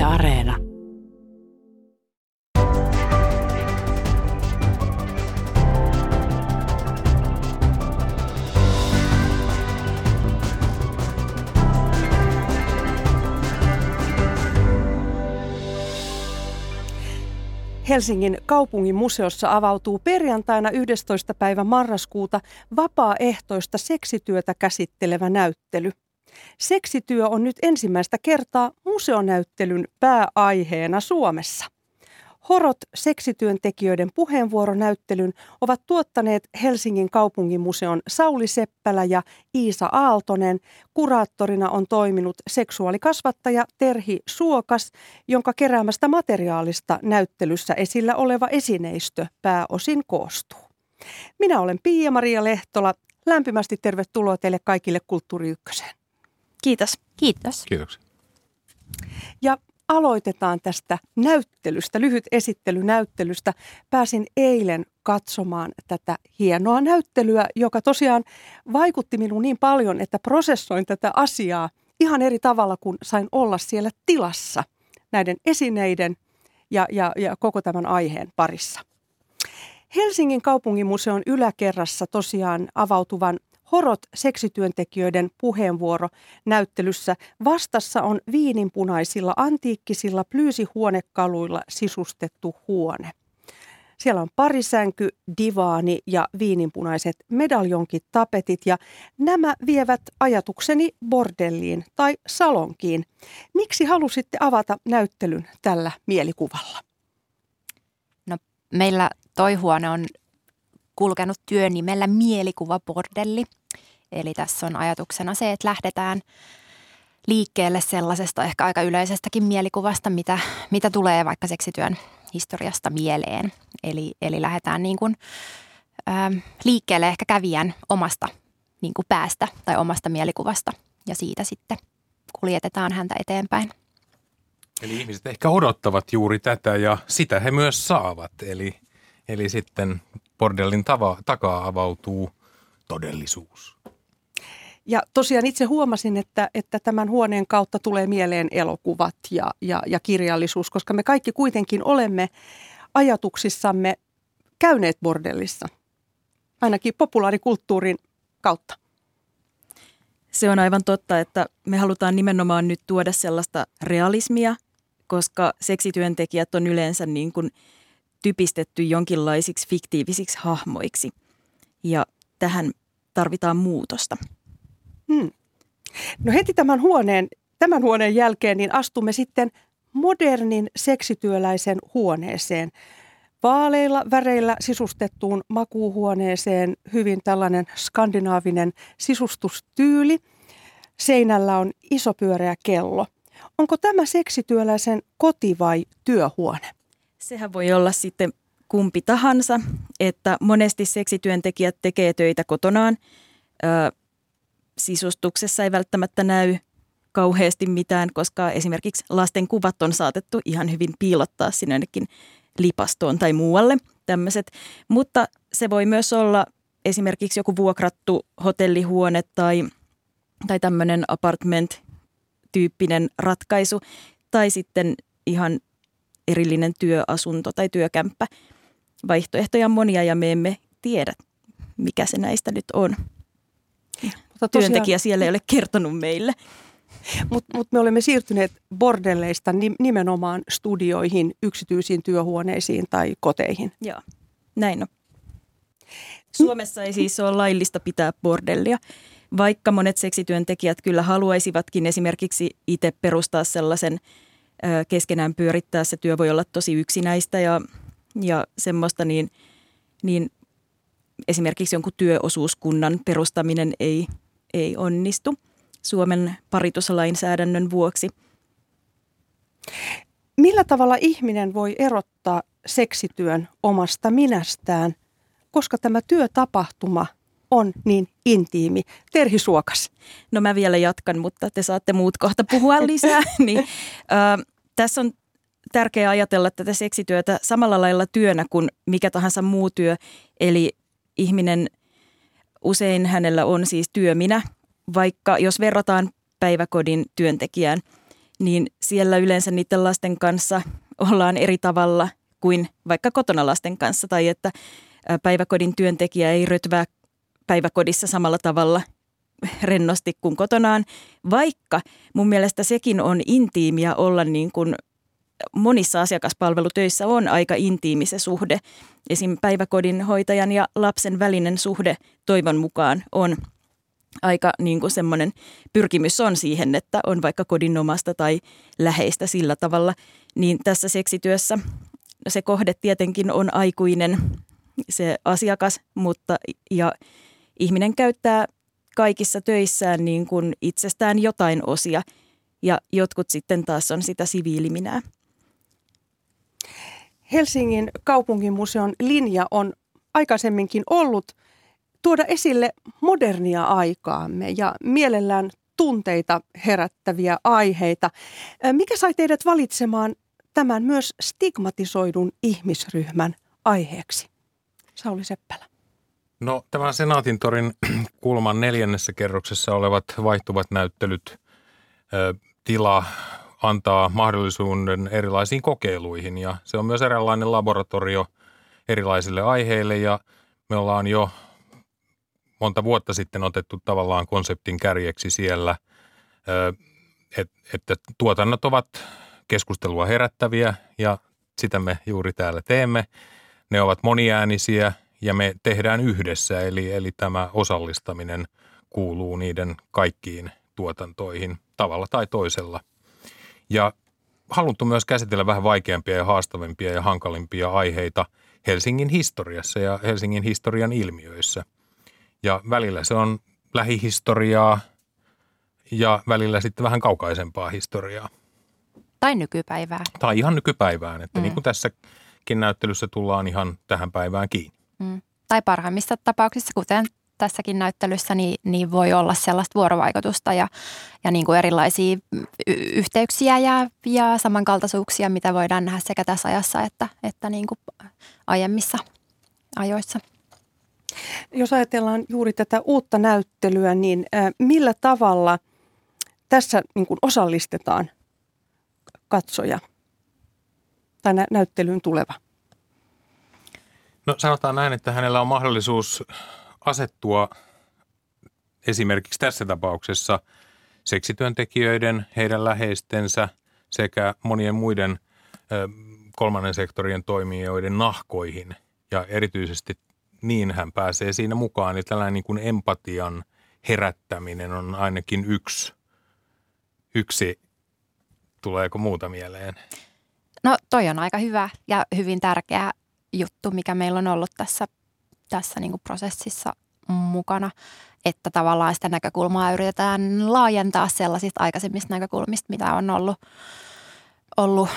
Yle Areena. Helsingin kaupungin museossa avautuu perjantaina 11. päivä marraskuuta vapaaehtoista seksityötä käsittelevä näyttely. Seksityö on nyt ensimmäistä kertaa museonäyttelyn pääaiheena Suomessa. Horot seksityöntekijöiden puheenvuoronäyttelyn ovat tuottaneet Helsingin kaupunginmuseon Sauli Seppälä ja Iisa Aaltonen. Kuraattorina on toiminut seksuaalikasvattaja Terhi Suokas, jonka keräämästä materiaalista näyttelyssä esillä oleva esineistö pääosin koostuu. Minä olen Pia-Maria Lehtola. Lämpimästi tervetuloa teille kaikille Kulttuuri Ykköseen. Kiitos. Kiitos. Kiitoksia. Ja aloitetaan tästä näyttelystä, lyhyt esittely näyttelystä. Pääsin eilen katsomaan tätä hienoa näyttelyä, joka tosiaan vaikutti minuun niin paljon, että prosessoin tätä asiaa ihan eri tavalla kuin sain olla siellä tilassa näiden esineiden ja, ja, ja koko tämän aiheen parissa. Helsingin kaupunginmuseon yläkerrassa tosiaan avautuvan Horot seksityöntekijöiden puheenvuoro näyttelyssä. Vastassa on viininpunaisilla antiikkisilla plyysihuonekaluilla sisustettu huone. Siellä on parisänky, divaani ja viininpunaiset medaljonkit tapetit ja nämä vievät ajatukseni bordelliin tai salonkiin. Miksi halusitte avata näyttelyn tällä mielikuvalla? No, meillä toi huone on kulkenut työnimellä mielikuvabordelli – Eli tässä on ajatuksena se, että lähdetään liikkeelle sellaisesta ehkä aika yleisestäkin mielikuvasta, mitä, mitä tulee vaikka seksityön historiasta mieleen. Eli, eli lähdetään niin kuin, ä, liikkeelle ehkä kävijän omasta niin kuin päästä tai omasta mielikuvasta ja siitä sitten kuljetetaan häntä eteenpäin. Eli ihmiset ehkä odottavat juuri tätä ja sitä he myös saavat. Eli, eli sitten bordellin tava, takaa avautuu todellisuus. Ja tosiaan itse huomasin, että, että tämän huoneen kautta tulee mieleen elokuvat ja, ja, ja kirjallisuus, koska me kaikki kuitenkin olemme ajatuksissamme käyneet bordellissa, ainakin populaarikulttuurin kautta. Se on aivan totta, että me halutaan nimenomaan nyt tuoda sellaista realismia, koska seksityöntekijät on yleensä niin kuin typistetty jonkinlaisiksi fiktiivisiksi hahmoiksi. Ja tähän tarvitaan muutosta. Hmm. No heti tämän huoneen, tämän huoneen jälkeen niin astumme sitten modernin seksityöläisen huoneeseen. Vaaleilla väreillä sisustettuun makuuhuoneeseen hyvin tällainen skandinaavinen sisustustyyli. Seinällä on iso pyöreä kello. Onko tämä seksityöläisen koti vai työhuone? Sehän voi olla sitten kumpi tahansa, että monesti seksityöntekijät tekee töitä kotonaan sisustuksessa ei välttämättä näy kauheasti mitään, koska esimerkiksi lasten kuvat on saatettu ihan hyvin piilottaa sinne jonnekin lipastoon tai muualle tämmöiset. Mutta se voi myös olla esimerkiksi joku vuokrattu hotellihuone tai, tai tämmöinen apartment-tyyppinen ratkaisu tai sitten ihan erillinen työasunto tai työkämppä. Vaihtoehtoja on monia ja me emme tiedä, mikä se näistä nyt on. Mutta tosiaan, työntekijä siellä ei ole kertonut meille. Mutta mut me olemme siirtyneet bordelleista nimenomaan studioihin, yksityisiin työhuoneisiin tai koteihin. Joo, näin on. Suomessa ei siis ole laillista pitää bordellia, vaikka monet seksityöntekijät kyllä haluaisivatkin esimerkiksi itse perustaa sellaisen keskenään pyörittää. Se työ voi olla tosi yksinäistä ja, ja semmoista, niin, niin esimerkiksi jonkun työosuuskunnan perustaminen ei ei onnistu Suomen parituslainsäädännön vuoksi. Millä tavalla ihminen voi erottaa seksityön omasta minästään, koska tämä työtapahtuma on niin intiimi? Terhi Suokas. No mä vielä jatkan, mutta te saatte muut kohta puhua lisää. niin, äh, tässä on tärkeää ajatella tätä seksityötä samalla lailla työnä kuin mikä tahansa muu työ. Eli ihminen Usein hänellä on siis työminä, vaikka jos verrataan päiväkodin työntekijään, niin siellä yleensä niiden lasten kanssa ollaan eri tavalla kuin vaikka kotona lasten kanssa tai että päiväkodin työntekijä ei rötvää päiväkodissa samalla tavalla rennosti kuin kotonaan, vaikka mun mielestä sekin on intiimiä olla niin kuin monissa asiakaspalvelutöissä on aika intiimi se suhde. Esim. päiväkodin hoitajan ja lapsen välinen suhde toivon mukaan on aika niin kuin semmoinen pyrkimys on siihen, että on vaikka kodinomasta tai läheistä sillä tavalla. Niin tässä seksityössä se kohde tietenkin on aikuinen, se asiakas, mutta ja ihminen käyttää kaikissa töissään niin kuin itsestään jotain osia ja jotkut sitten taas on sitä siviiliminää. Helsingin kaupunginmuseon linja on aikaisemminkin ollut tuoda esille modernia aikaamme ja mielellään tunteita herättäviä aiheita. Mikä sai teidät valitsemaan tämän myös stigmatisoidun ihmisryhmän aiheeksi? Sauli Seppälä. No tämä Senaatintorin kulman neljännessä kerroksessa olevat vaihtuvat näyttelyt tila antaa mahdollisuuden erilaisiin kokeiluihin ja se on myös eräänlainen laboratorio erilaisille aiheille ja me ollaan jo monta vuotta sitten otettu tavallaan konseptin kärjeksi siellä, että tuotannot ovat keskustelua herättäviä ja sitä me juuri täällä teemme. Ne ovat moniäänisiä ja me tehdään yhdessä, eli, eli tämä osallistaminen kuuluu niiden kaikkiin tuotantoihin tavalla tai toisella. Ja haluttu myös käsitellä vähän vaikeampia ja haastavimpia ja hankalimpia aiheita Helsingin historiassa ja Helsingin historian ilmiöissä. Ja välillä se on lähihistoriaa ja välillä sitten vähän kaukaisempaa historiaa. Tai nykypäivää. Tai ihan nykypäivään, että mm. niin kuin tässäkin näyttelyssä tullaan ihan tähän päivään kiinni. Mm. Tai parhaimmissa tapauksissa, kuten tässäkin näyttelyssä, niin, niin voi olla sellaista vuorovaikutusta ja, ja niin kuin erilaisia y- yhteyksiä ja, ja samankaltaisuuksia, mitä voidaan nähdä sekä tässä ajassa että, että niin kuin aiemmissa ajoissa. Jos ajatellaan juuri tätä uutta näyttelyä, niin millä tavalla tässä niin kuin osallistetaan katsoja tai nä- näyttelyyn tuleva? No sanotaan näin, että hänellä on mahdollisuus asettua esimerkiksi tässä tapauksessa seksityöntekijöiden, heidän läheistensä sekä monien muiden kolmannen sektorien toimijoiden nahkoihin. Ja erityisesti niin hän pääsee siinä mukaan. Eli tällainen niin kuin empatian herättäminen on ainakin yksi, yksi. Tuleeko muuta mieleen? No toi on aika hyvä ja hyvin tärkeä juttu, mikä meillä on ollut tässä, tässä niin kuin prosessissa mukana, että tavallaan sitä näkökulmaa yritetään laajentaa sellaisista aikaisemmista näkökulmista, mitä on ollut, ollut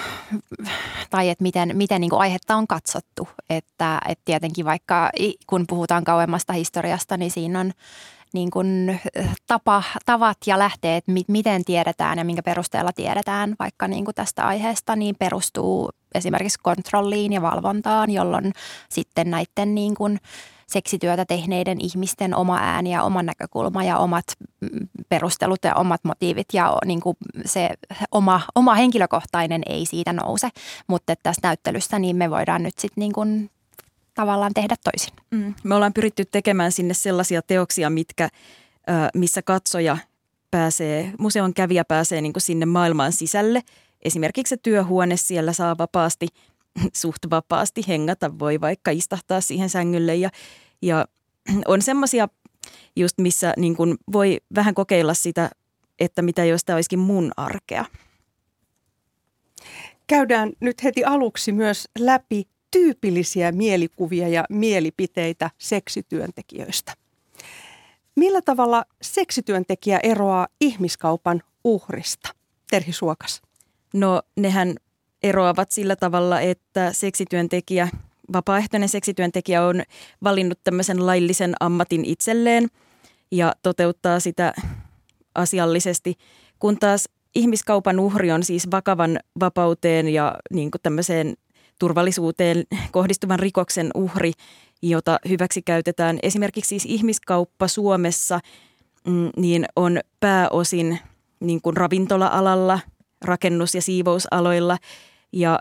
tai että miten, miten niin kuin aihetta on katsottu. Että, että tietenkin vaikka kun puhutaan kauemmasta historiasta, niin siinä on niin kuin tapa, tavat ja lähteet, miten tiedetään ja minkä perusteella tiedetään vaikka niin kuin tästä aiheesta, niin perustuu esimerkiksi kontrolliin ja valvontaan, jolloin sitten näiden niin kuin seksityötä tehneiden ihmisten oma ääni ja oma näkökulma ja omat mm, perustelut ja omat motiivit ja niin kuin se oma, oma henkilökohtainen ei siitä nouse. Mutta tässä näyttelyssä niin me voidaan nyt sitten niin tavallaan tehdä toisin. Mm. Me ollaan pyritty tekemään sinne sellaisia teoksia, mitkä, missä katsoja pääsee, museon kävijä pääsee niin kuin sinne maailmaan sisälle. Esimerkiksi se työhuone siellä saa vapaasti, suht vapaasti hengata, voi vaikka istahtaa siihen sängylle ja, ja on semmoisia just missä niin kuin voi vähän kokeilla sitä, että mitä jos tämä olisikin mun arkea. Käydään nyt heti aluksi myös läpi tyypillisiä mielikuvia ja mielipiteitä seksityöntekijöistä. Millä tavalla seksityöntekijä eroaa ihmiskaupan uhrista? Terhi Suokas. No nehän eroavat sillä tavalla, että seksityöntekijä, vapaaehtoinen seksityöntekijä on valinnut tämmöisen laillisen ammatin itselleen ja toteuttaa sitä asiallisesti, kun taas ihmiskaupan uhri on siis vakavan vapauteen ja niin kuin tämmöiseen turvallisuuteen kohdistuvan rikoksen uhri, jota hyväksi käytetään. Esimerkiksi siis ihmiskauppa Suomessa mm, niin on pääosin niin kuin ravintola-alalla, rakennus- ja siivousaloilla ja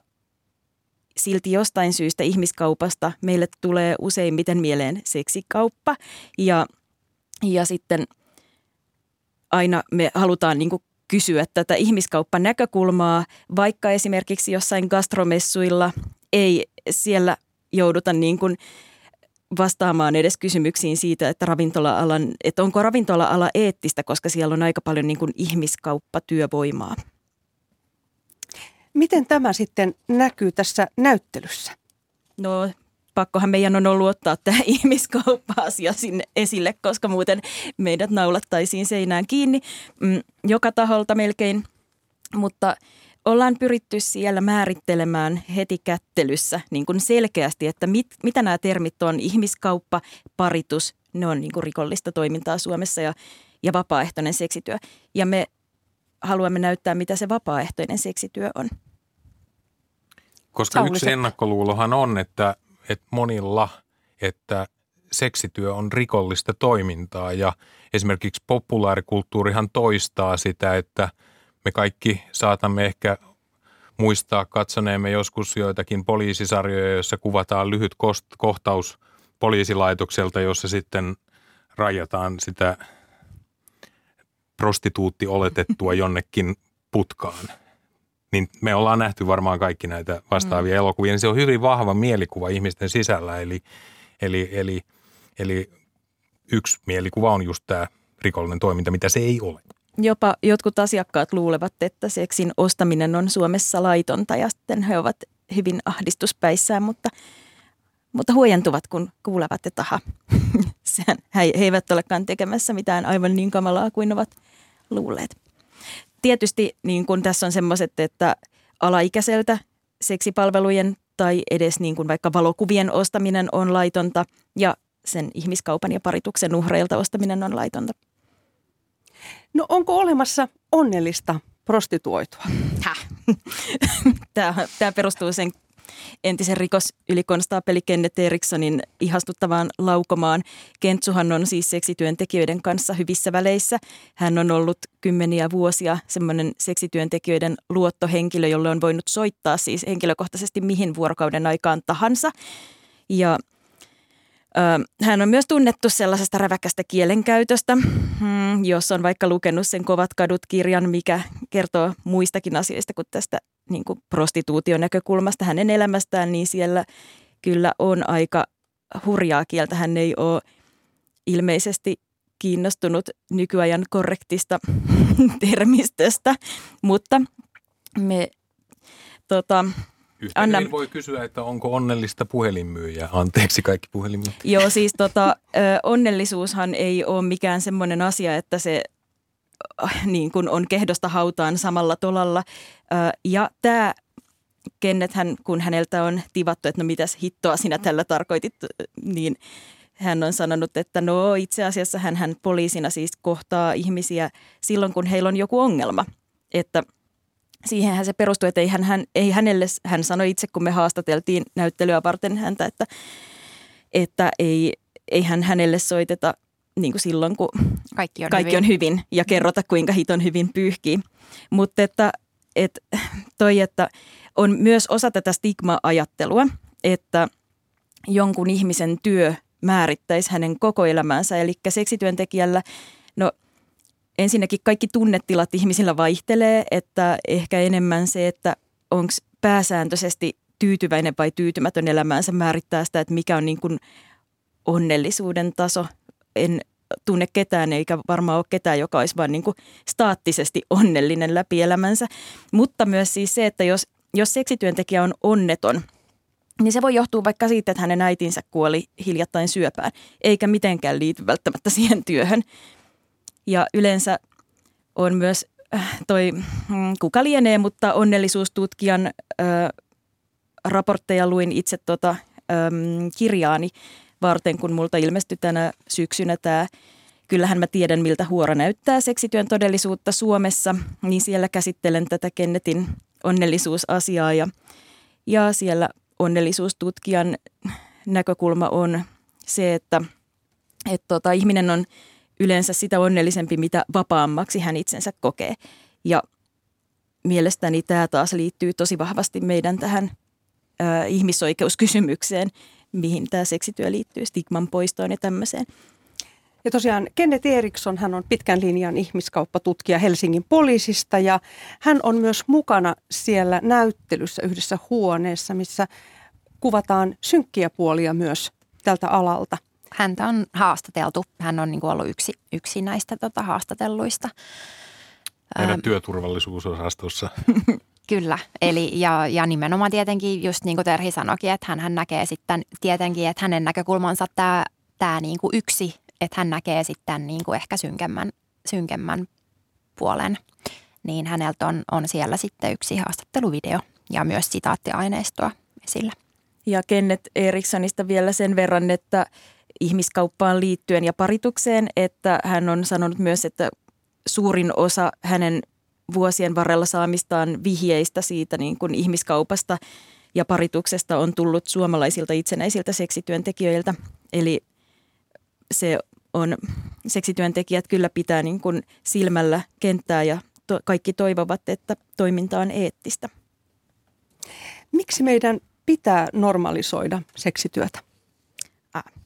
silti jostain syystä ihmiskaupasta meille tulee useimmiten mieleen seksikauppa ja, ja sitten aina me halutaan niin kuin kysyä tätä ihmiskauppan näkökulmaa, vaikka esimerkiksi jossain gastromessuilla ei siellä jouduta niin kuin vastaamaan edes kysymyksiin siitä, että, ravintola-alan, että onko ravintola-ala eettistä, koska siellä on aika paljon niin kuin ihmiskauppatyövoimaa. Miten tämä sitten näkyy tässä näyttelyssä? No pakkohan meidän on ollut ottaa tämä ihmiskauppa-asia sinne esille, koska muuten meidät naulattaisiin seinään kiinni mm, joka taholta melkein. Mutta ollaan pyritty siellä määrittelemään heti kättelyssä niin kuin selkeästi, että mit, mitä nämä termit on. Ihmiskauppa, paritus, ne on niin kuin rikollista toimintaa Suomessa ja, ja vapaaehtoinen seksityö. Ja me haluamme näyttää, mitä se vapaaehtoinen seksityö on. Koska yksi ennakkoluulohan on, että, että monilla, että seksityö on rikollista toimintaa ja esimerkiksi populaarikulttuurihan toistaa sitä, että me kaikki saatamme ehkä muistaa katsoneemme joskus joitakin poliisisarjoja, joissa kuvataan lyhyt kohtaus poliisilaitokselta, jossa sitten rajataan sitä prostituutti oletettua jonnekin putkaan. Niin me ollaan nähty varmaan kaikki näitä vastaavia mm. elokuvia. Niin se on hyvin vahva mielikuva ihmisten sisällä. Eli, eli, eli, eli yksi mielikuva on just tämä rikollinen toiminta, mitä se ei ole. Jopa jotkut asiakkaat luulevat, että seksin ostaminen on Suomessa laitonta ja sitten he ovat hyvin ahdistuspäissään, mutta, mutta huojentuvat, kun kuulevat, että aha, sehän, he, he eivät olekaan tekemässä mitään aivan niin kamalaa kuin ovat luulleet. Tietysti niin kun tässä on semmoiset, että alaikäiseltä seksipalvelujen tai edes niin kuin vaikka valokuvien ostaminen on laitonta ja sen ihmiskaupan ja parituksen uhreilta ostaminen on laitonta. No onko olemassa onnellista prostituoitua? Tämä, tämä perustuu sen entisen rikosylikonstaapeli Kenneth Erikssonin ihastuttavaan laukomaan. Kentsuhan on siis seksityöntekijöiden kanssa hyvissä väleissä. Hän on ollut kymmeniä vuosia semmoinen seksityöntekijöiden luottohenkilö, jolle on voinut soittaa siis henkilökohtaisesti mihin vuorokauden aikaan tahansa. Ja hän on myös tunnettu sellaisesta räväkästä kielenkäytöstä, hmm, jos on vaikka lukenut sen Kovat kadut kirjan, mikä kertoo muistakin asioista kuin tästä niin kuin prostituution näkökulmasta hänen elämästään, niin siellä kyllä on aika hurjaa kieltä. Hän ei ole ilmeisesti kiinnostunut nykyajan korrektista termistöstä, mutta me tota, Yhtä Anna... Niin voi kysyä, että onko onnellista puhelinmyyjä. Anteeksi kaikki puhelinmyyjät. Joo, siis tota, onnellisuushan ei ole mikään semmoinen asia, että se niin kuin on kehdosta hautaan samalla tolalla. Ja tämä Kennet, hän, kun häneltä on tivattu, että no mitäs hittoa sinä tällä tarkoitit, niin hän on sanonut, että no itse asiassa hän, hän poliisina siis kohtaa ihmisiä silloin, kun heillä on joku ongelma. Että – siihenhän se perustui, että ei, hän, hän, ei hänelle, hän sanoi itse, kun me haastateltiin näyttelyä varten häntä, että, että ei, ei hän hänelle soiteta niin kuin silloin, kun kaikki on, kaikki hyvin. on hyvin ja kerrota, kuinka hiton hyvin pyyhkii. Mutta että, että toi, että on myös osa tätä stigma-ajattelua, että jonkun ihmisen työ määrittäisi hänen koko elämänsä. Eli seksityöntekijällä, no ensinnäkin kaikki tunnetilat ihmisillä vaihtelee, että ehkä enemmän se, että onko pääsääntöisesti tyytyväinen vai tyytymätön elämäänsä määrittää sitä, että mikä on niin kuin onnellisuuden taso. En tunne ketään eikä varmaan ole ketään, joka olisi vain niin staattisesti onnellinen läpi elämänsä. Mutta myös siis se, että jos, jos seksityöntekijä on onneton, niin se voi johtua vaikka siitä, että hänen äitinsä kuoli hiljattain syöpään, eikä mitenkään liity välttämättä siihen työhön. Ja yleensä on myös äh, toi, mm, kuka lienee, mutta onnellisuustutkijan äh, raportteja luin itse tota, ähm, kirjaani varten, kun multa ilmestyi tänä syksynä tämä Kyllähän mä tiedän, miltä huora näyttää seksityön todellisuutta Suomessa, niin siellä käsittelen tätä Kennetin onnellisuusasiaa ja, ja siellä onnellisuustutkijan näkökulma on se, että, että tota, ihminen on – yleensä sitä onnellisempi, mitä vapaammaksi hän itsensä kokee. Ja mielestäni tämä taas liittyy tosi vahvasti meidän tähän ö, ihmisoikeuskysymykseen, mihin tämä seksityö liittyy, stigman poistoon ja tämmöiseen. Ja tosiaan Kenneth Eriksson, hän on pitkän linjan ihmiskauppatutkija Helsingin poliisista ja hän on myös mukana siellä näyttelyssä yhdessä huoneessa, missä kuvataan synkkiä puolia myös tältä alalta. Häntä on haastateltu. Hän on niin kuin ollut yksi, yksi näistä tota, haastatelluista. Meidän työturvallisuusosastossa. Kyllä, eli ja, ja nimenomaan tietenkin just niin kuin Terhi sanoikin, että hän, hän näkee sitten tietenkin, että hänen näkökulmansa tämä, tämä niin kuin yksi, että hän näkee sitten niin kuin ehkä synkemmän, synkemmän puolen, niin häneltä on, on siellä sitten yksi haastatteluvideo ja myös sitaattiaineistoa esillä. Ja Kenneth Erikssonista vielä sen verran, että ihmiskauppaan liittyen ja paritukseen, että hän on sanonut myös, että suurin osa hänen vuosien varrella saamistaan vihjeistä siitä niin kuin ihmiskaupasta ja parituksesta on tullut suomalaisilta itsenäisiltä seksityöntekijöiltä. Eli se on, seksityöntekijät kyllä pitää niin kuin silmällä kenttää ja to, kaikki toivovat, että toiminta on eettistä. Miksi meidän pitää normalisoida seksityötä?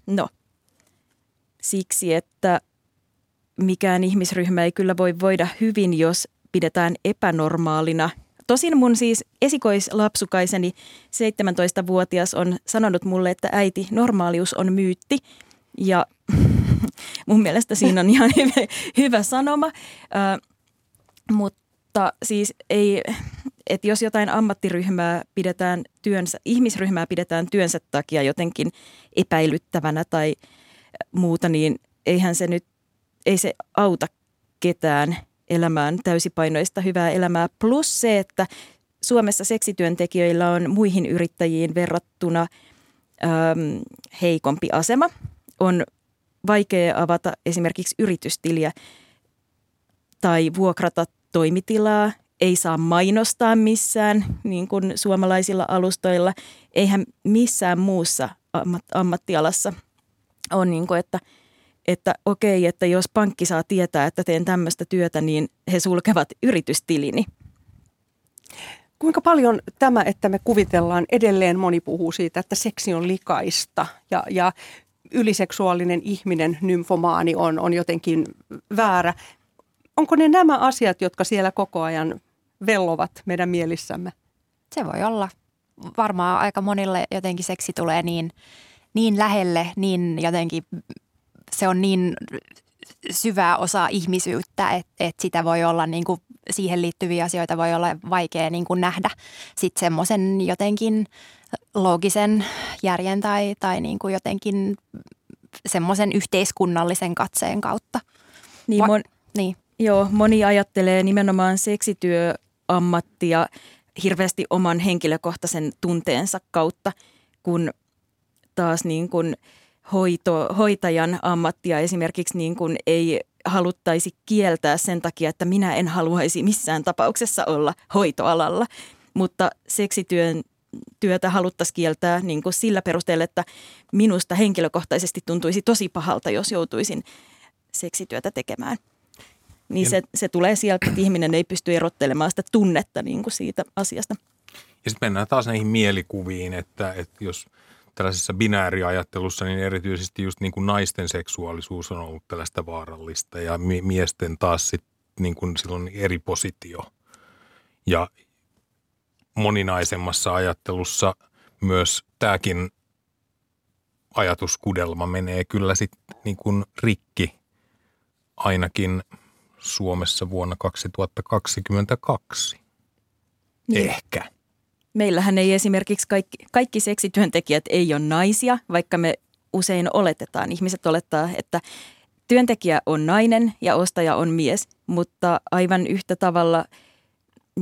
No, siksi, että mikään ihmisryhmä ei kyllä voi voida hyvin, jos pidetään epänormaalina. Tosin mun siis esikoislapsukaiseni 17-vuotias on sanonut mulle, että äiti, normaalius on myytti. Ja mun mielestä siinä on ihan hyvä, hyvä sanoma. Äh, mutta siis ei, että jos jotain ammattiryhmää pidetään työnsä, ihmisryhmää pidetään työnsä takia jotenkin epäilyttävänä tai muuta, niin eihän se nyt, ei se auta ketään elämään täysipainoista hyvää elämää. Plus se, että Suomessa seksityöntekijöillä on muihin yrittäjiin verrattuna äm, heikompi asema. On vaikea avata esimerkiksi yritystiliä tai vuokrata toimitilaa. Ei saa mainostaa missään niin kuin suomalaisilla alustoilla. Eihän missään muussa ammattialassa on, niin kuin, että – että okei, että jos pankki saa tietää, että teen tämmöistä työtä, niin he sulkevat yritystilini. Kuinka paljon tämä, että me kuvitellaan, edelleen moni puhuu siitä, että seksi on likaista ja, ja yliseksuaalinen ihminen, nymfomaani on, on jotenkin väärä. Onko ne nämä asiat, jotka siellä koko ajan vellovat meidän mielissämme? Se voi olla. Varmaan aika monille jotenkin seksi tulee niin, niin lähelle, niin jotenkin se on niin syvää osa ihmisyyttä, että, että sitä voi olla niin kuin, siihen liittyviä asioita voi olla vaikea niin kuin nähdä sitten semmoisen jotenkin loogisen järjen tai, tai niin kuin jotenkin semmoisen yhteiskunnallisen katseen kautta. Niin, Va- mon, niin. Joo, moni ajattelee nimenomaan seksityöammattia hirveästi oman henkilökohtaisen tunteensa kautta, kun taas niin kuin – hoito, hoitajan ammattia esimerkiksi niin kuin ei haluttaisi kieltää sen takia, että minä en haluaisi missään tapauksessa olla hoitoalalla. Mutta seksityön työtä haluttaisiin kieltää niin kuin sillä perusteella, että minusta henkilökohtaisesti tuntuisi tosi pahalta, jos joutuisin seksityötä tekemään. Niin se, se tulee sieltä, että ihminen ei pysty erottelemaan sitä tunnetta niin kuin siitä asiasta. Ja sitten mennään taas näihin mielikuviin, että, että jos – tällaisessa binääriajattelussa niin erityisesti just niin kuin naisten seksuaalisuus on ollut tällaista vaarallista ja miesten taas sitten niin kuin silloin eri positio. Ja moninaisemmassa ajattelussa myös tämäkin ajatuskudelma menee kyllä sitten niin kuin rikki ainakin Suomessa vuonna 2022. Niin. Ehkä. Meillähän ei esimerkiksi kaikki, kaikki seksityöntekijät ei ole naisia, vaikka me usein oletetaan. Ihmiset olettaa, että työntekijä on nainen ja ostaja on mies, mutta aivan yhtä tavalla,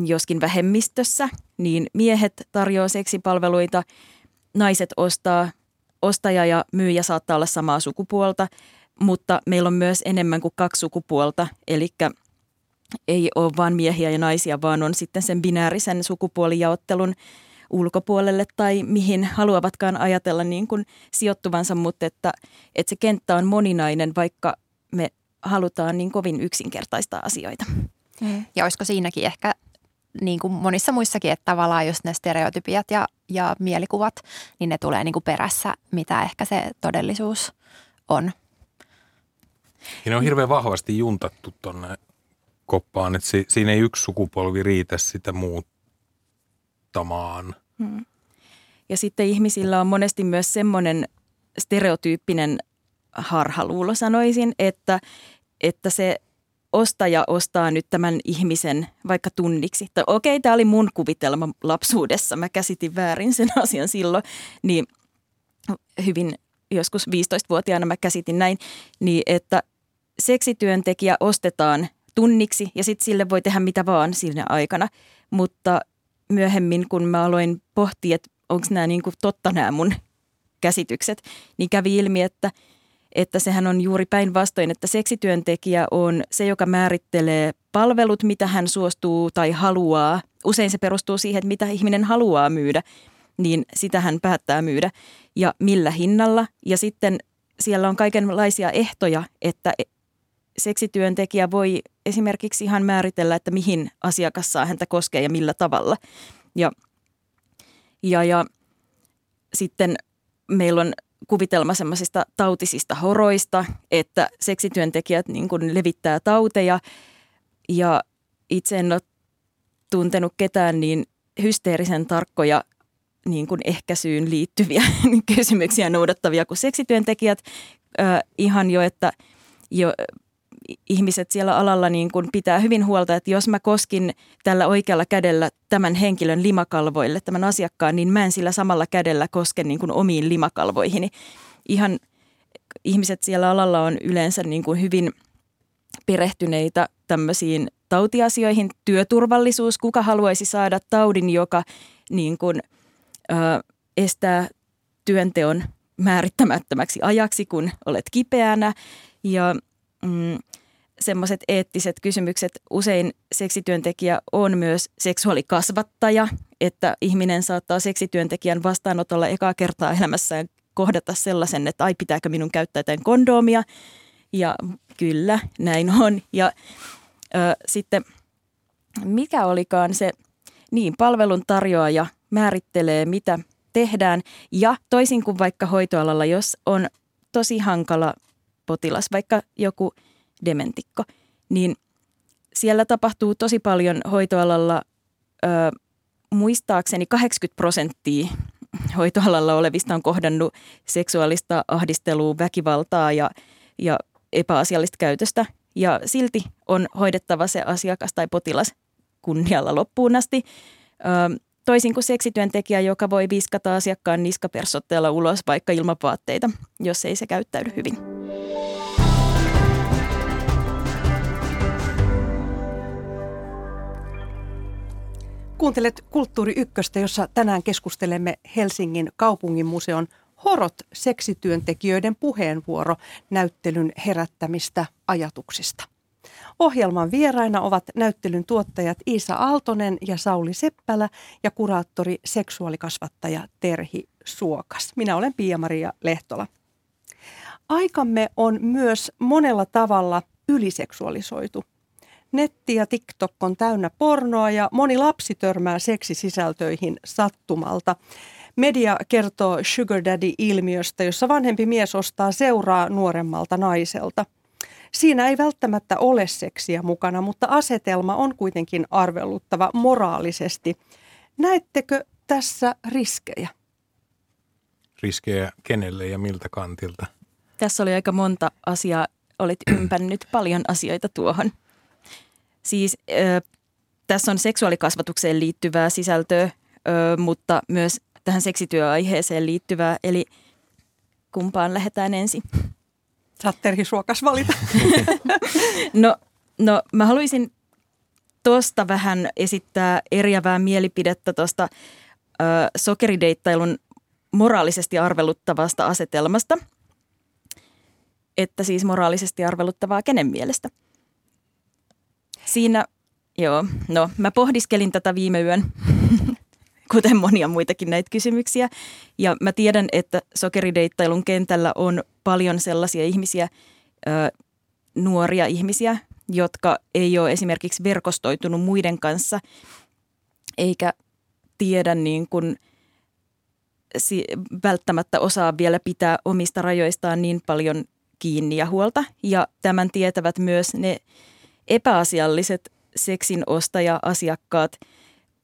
joskin vähemmistössä, niin miehet tarjoaa seksipalveluita, naiset ostaa, ostaja ja myyjä saattaa olla samaa sukupuolta, mutta meillä on myös enemmän kuin kaksi sukupuolta, eli ei ole vain miehiä ja naisia, vaan on sitten sen binäärisen sukupuolijaottelun ulkopuolelle tai mihin haluavatkaan ajatella niin kuin sijoittuvansa, mutta että, että se kenttä on moninainen, vaikka me halutaan niin kovin yksinkertaista asioita. Mm. Ja olisiko siinäkin ehkä niin kuin monissa muissakin, että tavallaan just ne stereotypiat ja, ja mielikuvat, niin ne tulee niin kuin perässä, mitä ehkä se todellisuus on. Ja ne on hirveän vahvasti juntattu tuonne koppaan, että si, siinä ei yksi sukupolvi riitä sitä muuttamaan. Hmm. Ja sitten ihmisillä on monesti myös semmoinen stereotyyppinen harhaluulo sanoisin, että, että se ostaja ostaa nyt tämän ihmisen vaikka tunniksi. Tai okei, tämä oli mun kuvitelma lapsuudessa, mä käsitin väärin sen asian silloin, niin hyvin joskus 15-vuotiaana mä käsitin näin, niin että seksityöntekijä ostetaan tunniksi ja sitten sille voi tehdä mitä vaan siinä aikana. Mutta myöhemmin, kun mä aloin pohtia, että onko nämä niin kuin totta nämä mun käsitykset, niin kävi ilmi, että, että sehän on juuri päinvastoin, että seksityöntekijä on se, joka määrittelee palvelut, mitä hän suostuu tai haluaa. Usein se perustuu siihen, että mitä ihminen haluaa myydä, niin sitä hän päättää myydä ja millä hinnalla. Ja sitten siellä on kaikenlaisia ehtoja, että seksityöntekijä voi esimerkiksi ihan määritellä, että mihin asiakas saa häntä koskea ja millä tavalla. Ja, ja, ja sitten meillä on kuvitelma semmoisista tautisista horoista, että seksityöntekijät niin kuin levittää tauteja ja itse en ole tuntenut ketään niin hysteerisen tarkkoja niin kuin ehkäisyyn liittyviä kysymyksiä noudattavia kuin seksityöntekijät. Äh, ihan jo, että jo ihmiset siellä alalla niin kuin pitää hyvin huolta, että jos mä koskin tällä oikealla kädellä tämän henkilön limakalvoille, tämän asiakkaan, niin mä en sillä samalla kädellä koske niin kuin omiin limakalvoihini. Ihan ihmiset siellä alalla on yleensä niin kuin hyvin perehtyneitä tämmöisiin tautiasioihin. Työturvallisuus, kuka haluaisi saada taudin, joka niin kuin, ö, estää työnteon määrittämättömäksi ajaksi, kun olet kipeänä. Ja mm, semmoiset eettiset kysymykset. Usein seksityöntekijä on myös seksuaalikasvattaja, että ihminen saattaa seksityöntekijän vastaanotolla ekaa kertaa elämässään kohdata sellaisen, että ai pitääkö minun käyttää jotain kondoomia. Ja kyllä, näin on. Ja ö, sitten mikä olikaan se, niin palvelun tarjoaja määrittelee, mitä tehdään. Ja toisin kuin vaikka hoitoalalla, jos on tosi hankala potilas, vaikka joku dementikko, niin siellä tapahtuu tosi paljon hoitoalalla, ö, muistaakseni 80 prosenttia hoitoalalla olevista on kohdannut seksuaalista ahdistelua, väkivaltaa ja, ja epäasiallista käytöstä. Ja silti on hoidettava se asiakas tai potilas kunnialla loppuun asti. Ö, toisin kuin seksityöntekijä, joka voi viskata asiakkaan niskapersotteella ulos vaikka ilman vaatteita, jos ei se käyttäydy hyvin. Kuuntelet Kulttuuri Ykköstä, jossa tänään keskustelemme Helsingin kaupunginmuseon Horot seksityöntekijöiden puheenvuoro näyttelyn herättämistä ajatuksista. Ohjelman vieraina ovat näyttelyn tuottajat Iisa Aaltonen ja Sauli Seppälä ja kuraattori seksuaalikasvattaja Terhi Suokas. Minä olen Pia-Maria Lehtola. Aikamme on myös monella tavalla yliseksuaalisoitu. Netti ja TikTok on täynnä pornoa ja moni lapsi törmää seksisisältöihin sattumalta. Media kertoo sugar daddy-ilmiöstä, jossa vanhempi mies ostaa seuraa nuoremmalta naiselta. Siinä ei välttämättä ole seksiä mukana, mutta asetelma on kuitenkin arveluttava moraalisesti. Näettekö tässä riskejä? Riskejä kenelle ja miltä kantilta? Tässä oli aika monta asiaa. Olit ympännyt paljon asioita tuohon. Siis äh, tässä on seksuaalikasvatukseen liittyvää sisältöä, äh, mutta myös tähän seksityöaiheeseen liittyvää, eli kumpaan lähdetään ensin? Saat Terhi Suokas valita. no, no mä haluaisin tuosta vähän esittää eriävää mielipidettä tuosta sokerideittailun moraalisesti arveluttavasta asetelmasta. Että siis moraalisesti arveluttavaa kenen mielestä – Siinä, joo, no mä pohdiskelin tätä viime yön, kuten monia muitakin näitä kysymyksiä. Ja mä tiedän, että sokerideittailun kentällä on paljon sellaisia ihmisiä, ö, nuoria ihmisiä, jotka ei ole esimerkiksi verkostoitunut muiden kanssa eikä tiedä niin kuin, si- välttämättä osaa vielä pitää omista rajoistaan niin paljon kiinni ja huolta. Ja tämän tietävät myös ne epäasialliset seksin ostaja-asiakkaat,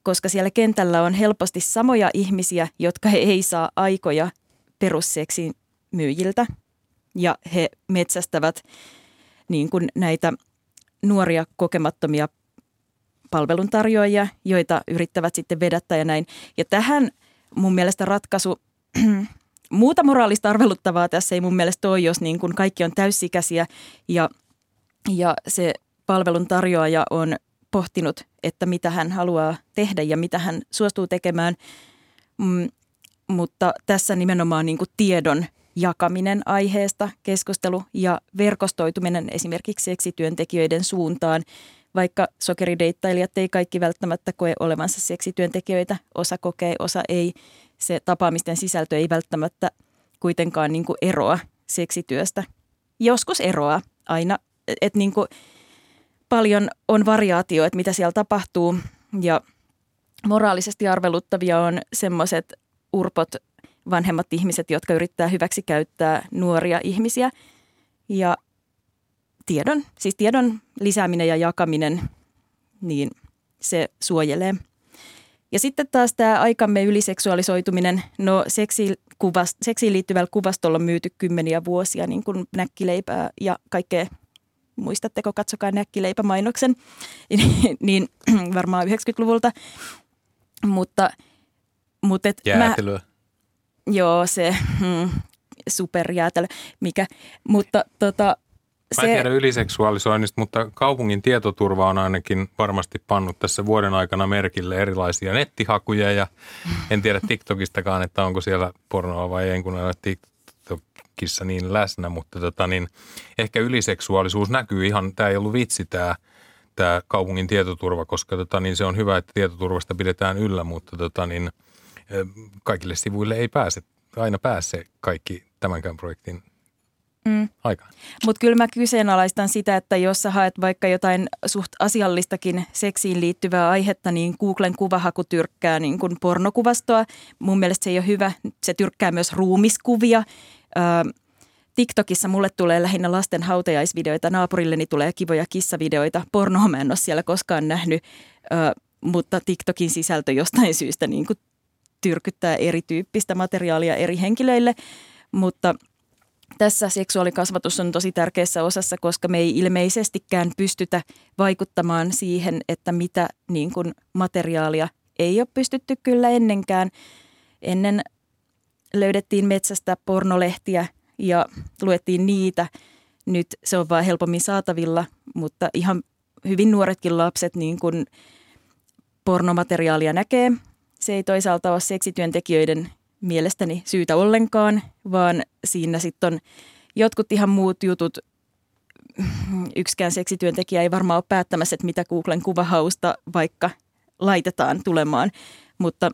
koska siellä kentällä on helposti samoja ihmisiä, jotka he ei saa aikoja perusseksin myyjiltä. Ja he metsästävät niin kuin näitä nuoria kokemattomia palveluntarjoajia, joita yrittävät sitten vedättää ja näin. Ja tähän mun mielestä ratkaisu, muuta moraalista arveluttavaa tässä ei mun mielestä ole, jos niin kuin kaikki on täysikäisiä ja, ja se palveluntarjoaja on pohtinut, että mitä hän haluaa tehdä ja mitä hän suostuu tekemään. Mm, mutta tässä nimenomaan niin kuin tiedon jakaminen aiheesta, keskustelu ja verkostoituminen esimerkiksi seksityöntekijöiden suuntaan, vaikka sokerideittailijat ei kaikki välttämättä koe olevansa seksityöntekijöitä, osa kokee, osa ei. Se tapaamisten sisältö ei välttämättä kuitenkaan niin kuin eroa seksityöstä. Joskus eroaa aina, että niin kuin paljon on variaatio, että mitä siellä tapahtuu ja moraalisesti arveluttavia on semmoiset urpot vanhemmat ihmiset, jotka yrittää hyväksi käyttää nuoria ihmisiä. Ja tiedon, siis tiedon lisääminen ja jakaminen, niin se suojelee. Ja sitten taas tämä aikamme yliseksuaalisoituminen, no seksi, kuvast, seksiin liittyvällä kuvastolla on myyty kymmeniä vuosia, niin kuin näkkileipää ja kaikkea, muistatteko, katsokaa näkkileipämainoksen, niin varmaan 90-luvulta. Mutta, mutta et Jäätelöä. Mä, Joo, se mm, superjäätelö, mikä, mutta tota, Mä en tiedä yliseksuaalisoinnista, mutta kaupungin tietoturva on ainakin varmasti pannut tässä vuoden aikana merkille erilaisia nettihakuja ja en tiedä TikTokistakaan, että onko siellä pornoa vai ei, kun ole TikTokissa niin läsnä, mutta tota niin, ehkä yliseksuaalisuus näkyy ihan, tämä ei ollut vitsi tämä, tämä kaupungin tietoturva, koska tota niin, se on hyvä, että tietoturvasta pidetään yllä, mutta tota niin, kaikille sivuille ei pääse, aina pääse kaikki tämänkään projektin mm. aikaan. Mutta kyllä mä kyseenalaistan sitä, että jos sä haet vaikka jotain suht asiallistakin seksiin liittyvää aihetta, niin Googlen kuvahaku tyrkkää niin kuin pornokuvastoa. Mun mielestä se ei ole hyvä. Se tyrkkää myös ruumiskuvia. Ö, TikTokissa mulle tulee lähinnä lasten hautajaisvideoita, naapurilleni tulee kivoja kissavideoita. Pornoa mä en ole siellä koskaan nähnyt, ö, mutta TikTokin sisältö jostain syystä niin kuin tyrkyttää erityyppistä materiaalia eri henkilöille, mutta tässä seksuaalikasvatus on tosi tärkeässä osassa, koska me ei ilmeisestikään pystytä vaikuttamaan siihen, että mitä niin kuin materiaalia ei ole pystytty kyllä ennenkään. Ennen löydettiin metsästä pornolehtiä ja luettiin niitä. Nyt se on vain helpommin saatavilla, mutta ihan hyvin nuoretkin lapset niin kuin pornomateriaalia näkee se ei toisaalta ole seksityöntekijöiden mielestäni syytä ollenkaan, vaan siinä sitten on jotkut ihan muut jutut. Yksikään seksityöntekijä ei varmaan ole päättämässä, että mitä Googlen kuvahausta vaikka laitetaan tulemaan, mutta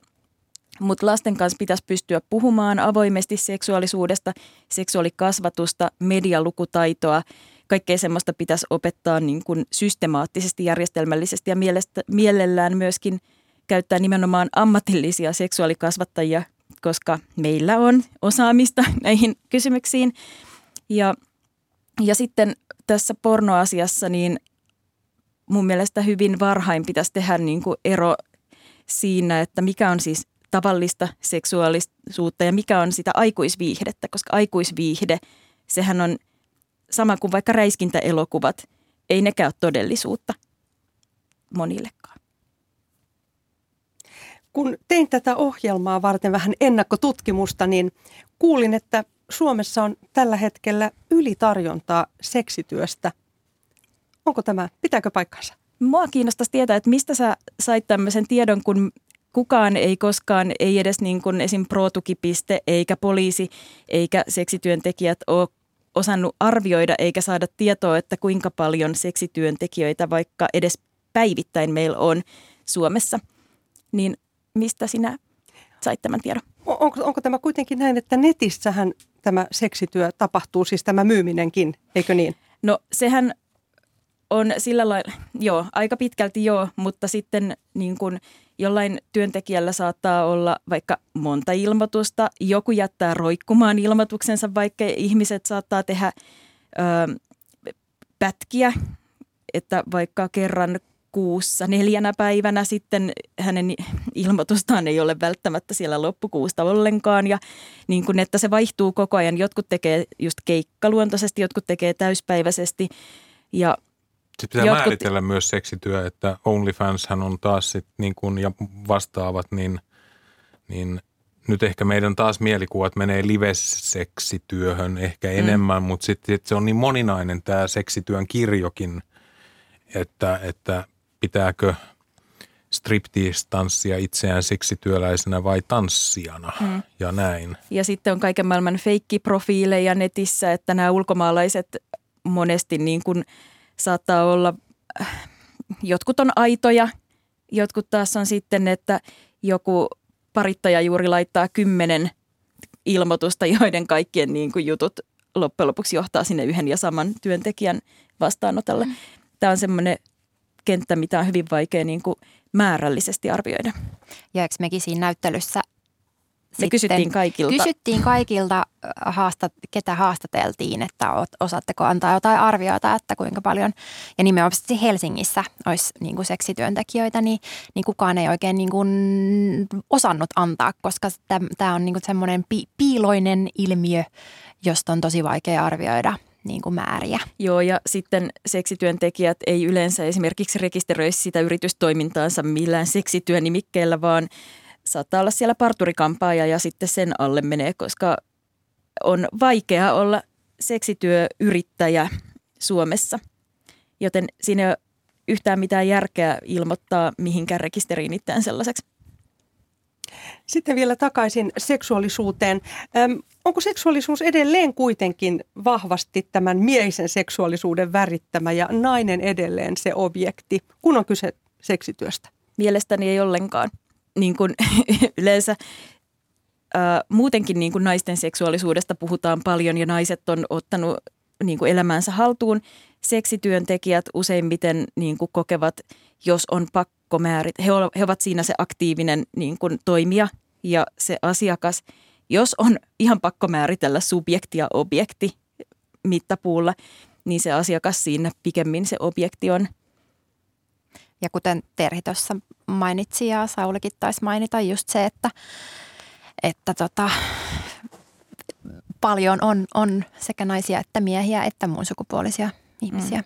mutta lasten kanssa pitäisi pystyä puhumaan avoimesti seksuaalisuudesta, seksuaalikasvatusta, medialukutaitoa. Kaikkea semmoista pitäisi opettaa niin kuin systemaattisesti, järjestelmällisesti ja mielestä, mielellään myöskin – käyttää nimenomaan ammatillisia seksuaalikasvattajia, koska meillä on osaamista näihin kysymyksiin. Ja, ja sitten tässä pornoasiassa niin mun mielestä hyvin varhain pitäisi tehdä niin kuin ero siinä, että mikä on siis tavallista seksuaalisuutta ja mikä on sitä aikuisviihdettä, koska aikuisviihde, sehän on sama kuin vaikka räiskintäelokuvat, ei nekään ole todellisuutta monillekaan. Kun tein tätä ohjelmaa varten vähän ennakkotutkimusta, niin kuulin, että Suomessa on tällä hetkellä ylitarjontaa seksityöstä. Onko tämä, pitääkö paikkansa? Mua kiinnostaisi tietää, että mistä sä sait tämmöisen tiedon, kun kukaan ei koskaan, ei edes niin kuin esim. pro-tukipiste, eikä poliisi, eikä seksityöntekijät ole osannut arvioida eikä saada tietoa, että kuinka paljon seksityöntekijöitä vaikka edes päivittäin meillä on Suomessa. Niin mistä sinä sait tämän tiedon? Onko, onko tämä kuitenkin näin, että netissähän tämä seksityö tapahtuu, siis tämä myyminenkin, eikö niin? No sehän on sillä lailla, joo, aika pitkälti joo, mutta sitten niin kuin jollain työntekijällä saattaa olla vaikka monta ilmoitusta, joku jättää roikkumaan ilmoituksensa, vaikka ihmiset saattaa tehdä ö, pätkiä, että vaikka kerran kuussa neljänä päivänä sitten hänen ilmoitustaan ei ole välttämättä siellä loppukuusta ollenkaan. Ja niin kuin, että se vaihtuu koko ajan. Jotkut tekee just keikkaluontoisesti, jotkut tekee täyspäiväisesti. Ja sitten pitää Jotkut... määritellä myös seksityö, että OnlyFanshan on taas sit niin kuin, ja vastaavat, niin, niin nyt ehkä meidän taas mielikuvat menee live-seksityöhön ehkä mm. enemmän, mutta sitten sit se on niin moninainen tämä seksityön kirjokin, että, että pitääkö striptease-tanssia itseään seksityöläisenä vai tanssijana mm. ja näin. Ja sitten on kaiken maailman feikkiprofiileja netissä, että nämä ulkomaalaiset monesti niin kuin – saattaa olla, jotkut on aitoja, jotkut taas on sitten, että joku parittaja juuri laittaa kymmenen ilmoitusta, joiden kaikkien niin kuin jutut loppujen lopuksi johtaa sinne yhden ja saman työntekijän vastaanotolle. Mm. Tämä on semmoinen kenttä, mitä on hyvin vaikea niin kuin määrällisesti arvioida. Ja eikö mekin siinä näyttelyssä me kysyttiin kaikilta. Kysyttiin kaikilta, haastat, ketä haastateltiin, että osaatteko antaa jotain arvioita, että kuinka paljon. Ja nimenomaan Helsingissä olisi niin kuin seksityöntekijöitä, niin, niin kukaan ei oikein niin kuin osannut antaa, koska tämä on niin kuin semmoinen pi- piiloinen ilmiö, josta on tosi vaikea arvioida niin kuin määriä. Joo, ja sitten seksityöntekijät ei yleensä esimerkiksi rekisteröi sitä yritystoimintaansa millään seksityönimikkeellä, vaan – saattaa olla siellä parturikampaaja ja sitten sen alle menee, koska on vaikea olla seksityöyrittäjä Suomessa. Joten siinä ei ole yhtään mitään järkeä ilmoittaa mihinkään rekisteriin itseään sellaiseksi. Sitten vielä takaisin seksuaalisuuteen. Öm, onko seksuaalisuus edelleen kuitenkin vahvasti tämän miehisen seksuaalisuuden värittämä ja nainen edelleen se objekti, kun on kyse seksityöstä? Mielestäni ei ollenkaan niin kuin yleensä ää, muutenkin niin kuin naisten seksuaalisuudesta puhutaan paljon ja naiset on ottanut niin kuin elämänsä haltuun. Seksityöntekijät useimmiten niin kuin kokevat, jos on pakko määrit, he, he ovat siinä se aktiivinen niin kuin toimija ja se asiakas. Jos on ihan pakko määritellä subjekti ja objekti mittapuulla, niin se asiakas siinä pikemmin se objekti on – ja kuten Terhi tuossa mainitsi ja Saulikin taisi mainita just se, että, että tota, paljon on, on sekä naisia että miehiä että muun sukupuolisia ihmisiä. Mm.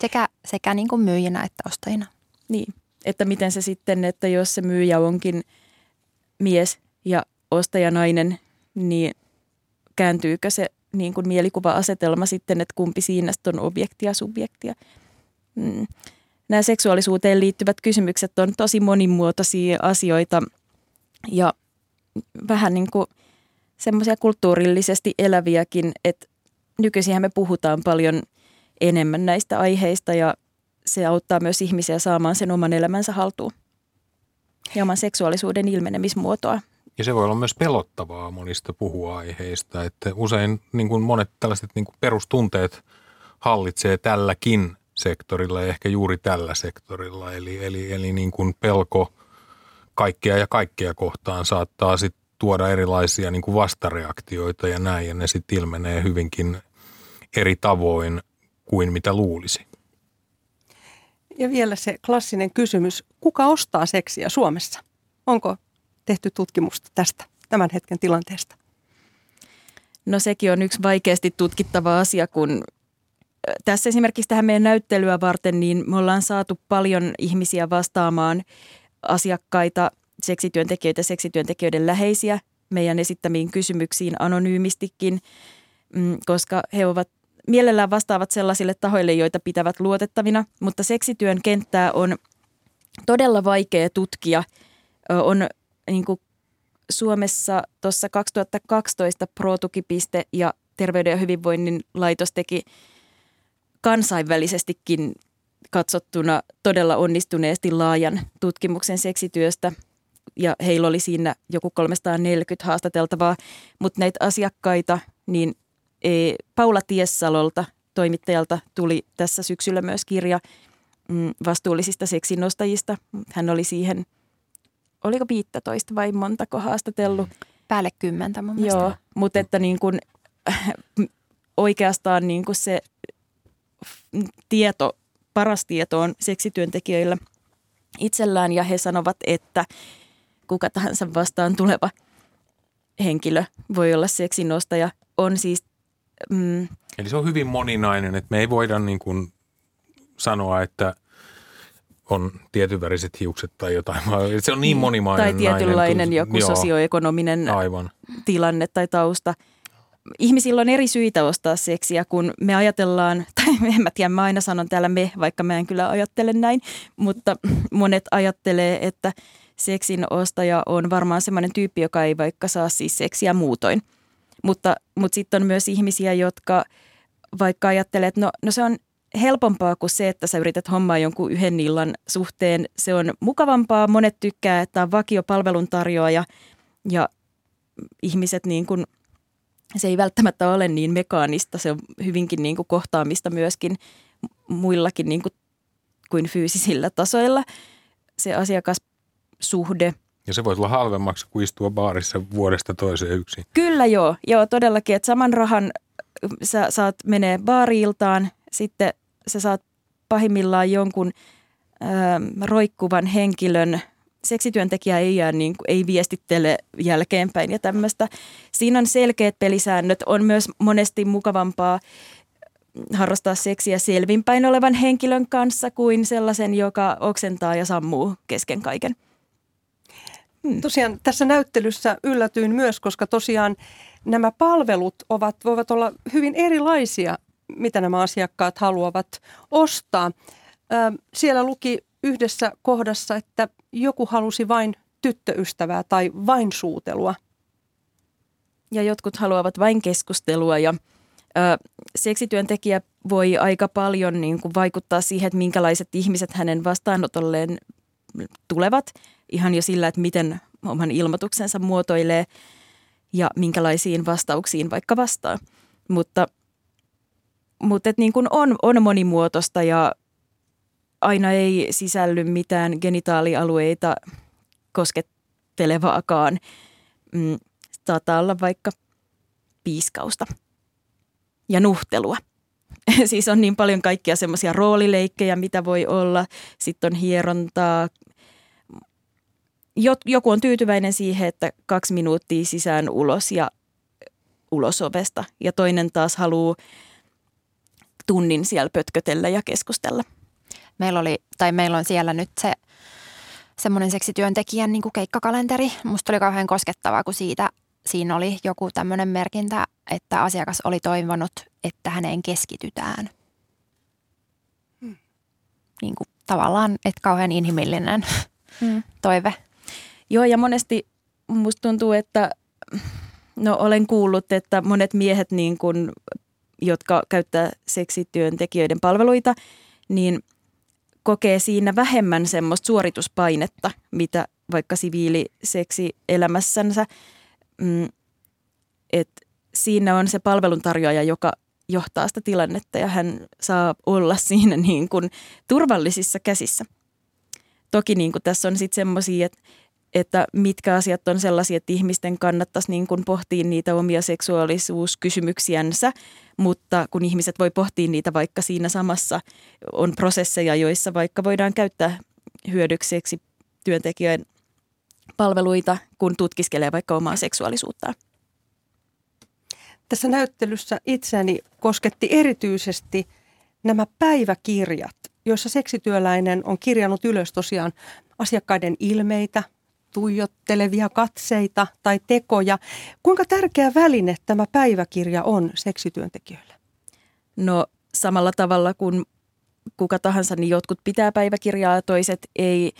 Sekä, sekä niin kuin myyjinä että ostajina. Niin, että miten se sitten, että jos se myyjä onkin mies ja ostaja nainen, niin kääntyykö se niin kuin mielikuva-asetelma sitten, että kumpi siinä on objektia ja subjektia. Mm nämä seksuaalisuuteen liittyvät kysymykset on tosi monimuotoisia asioita ja vähän niin kuin semmoisia kulttuurillisesti eläviäkin, että nykyisin me puhutaan paljon enemmän näistä aiheista ja se auttaa myös ihmisiä saamaan sen oman elämänsä haltuun ja oman seksuaalisuuden ilmenemismuotoa. Ja se voi olla myös pelottavaa monista puhua aiheista, että usein niin kuin monet tällaiset niin kuin perustunteet hallitsee tälläkin sektorilla ja ehkä juuri tällä sektorilla. Eli, eli, eli niin kuin pelko kaikkea ja kaikkea kohtaan saattaa sitten tuoda erilaisia niin kuin vastareaktioita ja näin, ja ne sitten ilmenee hyvinkin eri tavoin kuin mitä luulisi. Ja vielä se klassinen kysymys, kuka ostaa seksiä Suomessa? Onko tehty tutkimusta tästä tämän hetken tilanteesta? No sekin on yksi vaikeasti tutkittava asia, kun tässä esimerkiksi tähän meidän näyttelyä varten, niin me ollaan saatu paljon ihmisiä vastaamaan asiakkaita, seksityöntekijöitä, seksityöntekijöiden läheisiä meidän esittämiin kysymyksiin anonyymistikin, mm, koska he ovat mielellään vastaavat sellaisille tahoille, joita pitävät luotettavina, mutta seksityön kenttää on todella vaikea tutkia. On niin kuin Suomessa tuossa 2012 ProTuki.piste ja Terveyden ja hyvinvoinnin laitos teki kansainvälisestikin katsottuna todella onnistuneesti laajan tutkimuksen seksityöstä ja heillä oli siinä joku 340 haastateltavaa, mutta näitä asiakkaita, niin e, Paula Tiessalolta, toimittajalta, tuli tässä syksyllä myös kirja mm, vastuullisista seksinostajista. Hän oli siihen oliko 15 vai montako haastatellut. Päälle kymmentä mun mielestä. Joo, mutta että niin kuin, oikeastaan niin kuin se tieto, paras tieto on seksityöntekijöillä itsellään ja he sanovat, että kuka tahansa vastaan tuleva henkilö voi olla seksinostaja. On siis... Mm, Eli se on hyvin moninainen, että me ei voida niin kuin sanoa, että on tietynväriset hiukset tai jotain. Se on niin monimainen. Tai tietynlainen nainen, joku joo, sosioekonominen aivan. tilanne tai tausta. Ihmisillä on eri syitä ostaa seksiä, kun me ajatellaan, tai en mä tiedä, mä aina sanon täällä me, vaikka mä en kyllä ajattele näin, mutta monet ajattelee, että seksin ostaja on varmaan semmoinen tyyppi, joka ei vaikka saa siis seksiä muutoin. Mutta, mutta sitten on myös ihmisiä, jotka vaikka ajattelee, että no, no se on helpompaa kuin se, että sä yrität hommaa jonkun yhden illan suhteen. Se on mukavampaa, monet tykkää, että on vakio palveluntarjoaja ja ihmiset niin kuin, se ei välttämättä ole niin mekaanista, se on hyvinkin niin kuin kohtaamista myöskin muillakin niin kuin, kuin fyysisillä tasoilla. Se asiakassuhde. Ja se voi tulla halvemmaksi kuin istua baarissa vuodesta toiseen yksin. Kyllä joo, joo todellakin, että saman rahan sä saat menee baariiltaan, sitten sä saat pahimmillaan jonkun ö, roikkuvan henkilön, seksityöntekijä ei, jää, niin kuin, ei viestittele jälkeenpäin ja tämmöistä. Siinä on selkeät pelisäännöt, on myös monesti mukavampaa harrastaa seksiä selvinpäin olevan henkilön kanssa kuin sellaisen, joka oksentaa ja sammuu kesken kaiken. Hmm. Tosiaan tässä näyttelyssä yllätyin myös, koska tosiaan nämä palvelut ovat, voivat olla hyvin erilaisia mitä nämä asiakkaat haluavat ostaa. Siellä luki yhdessä kohdassa, että joku halusi vain tyttöystävää tai vain suutelua. Ja jotkut haluavat vain keskustelua ja ö, seksityöntekijä voi aika paljon niin kuin vaikuttaa siihen, että minkälaiset ihmiset hänen vastaanotolleen tulevat. Ihan jo sillä, että miten oman ilmoituksensa muotoilee ja minkälaisiin vastauksiin vaikka vastaa. Mutta mutta et niin kuin on, on monimuotoista ja aina ei sisälly mitään genitaalialueita koskettelevaakaan. Mm, saattaa olla vaikka piiskausta ja nuhtelua. siis on niin paljon kaikkia semmoisia roolileikkejä, mitä voi olla. Sitten on hierontaa. Joku on tyytyväinen siihen, että kaksi minuuttia sisään ulos ja ulos ovesta. Ja toinen taas haluaa tunnin siellä pötkötellä ja keskustella. Meillä, oli, tai meillä on siellä nyt se semmoinen seksityöntekijän niin kuin keikkakalenteri. Musta oli kauhean koskettavaa, kun siitä, siinä oli joku tämmöinen merkintä, että asiakas oli toivonut, että häneen keskitytään. Hmm. Niin kuin, tavallaan, että kauhean inhimillinen hmm. toive. Joo, ja monesti musta tuntuu, että no olen kuullut, että monet miehet niin kuin jotka käyttää seksityöntekijöiden palveluita, niin kokee siinä vähemmän semmoista suorituspainetta, mitä vaikka siviiliseksi-elämässänsä. Mm, et siinä on se palveluntarjoaja, joka johtaa sitä tilannetta ja hän saa olla siinä niin kuin turvallisissa käsissä. Toki niin kuin tässä on sitten semmoisia, että että mitkä asiat on sellaisia, että ihmisten kannattaisi niin kuin pohtia niitä omia seksuaalisuuskysymyksiänsä, mutta kun ihmiset voi pohtia niitä vaikka siinä samassa, on prosesseja, joissa vaikka voidaan käyttää hyödykseksi työntekijöiden palveluita, kun tutkiskelee vaikka omaa seksuaalisuuttaan. Tässä näyttelyssä itseäni kosketti erityisesti nämä päiväkirjat, joissa seksityöläinen on kirjannut ylös tosiaan asiakkaiden ilmeitä, tuijottelevia katseita tai tekoja. Kuinka tärkeä väline tämä päiväkirja on seksityöntekijöille? No samalla tavalla kuin kuka tahansa, niin jotkut pitää päiväkirjaa ja toiset ei.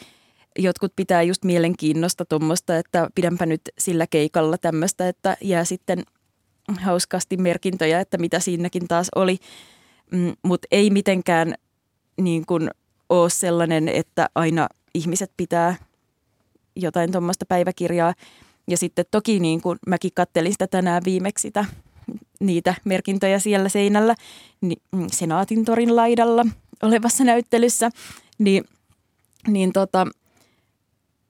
Jotkut pitää just mielenkiinnosta tuommoista, että pidänpä nyt sillä keikalla tämmöistä, että jää sitten hauskasti merkintöjä, että mitä siinäkin taas oli. Mm, Mutta ei mitenkään niin kuin ole sellainen, että aina ihmiset pitää jotain tuommoista päiväkirjaa. Ja sitten toki niin kuin mäkin kattelin sitä tänään viimeksi sitä, niitä merkintöjä siellä seinällä niin Senaatin torin laidalla olevassa näyttelyssä, niin, niin tota,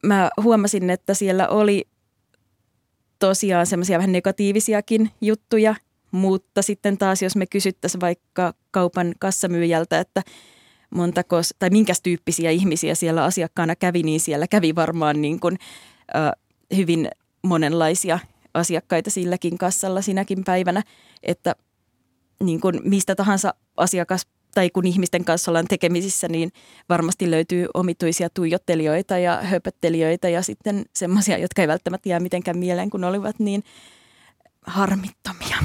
mä huomasin, että siellä oli tosiaan semmoisia vähän negatiivisiakin juttuja, mutta sitten taas jos me kysyttäisiin vaikka kaupan kassamyyjältä, että montako tai minkä tyyppisiä ihmisiä siellä asiakkaana kävi, niin siellä kävi varmaan niin kuin, äh, hyvin monenlaisia asiakkaita silläkin kassalla sinäkin päivänä, että niin kuin mistä tahansa asiakas tai kun ihmisten kanssa ollaan tekemisissä, niin varmasti löytyy omituisia tuijottelijoita ja höpöttelijöitä ja sitten semmoisia, jotka ei välttämättä jää mitenkään mieleen, kun olivat niin harmittomia.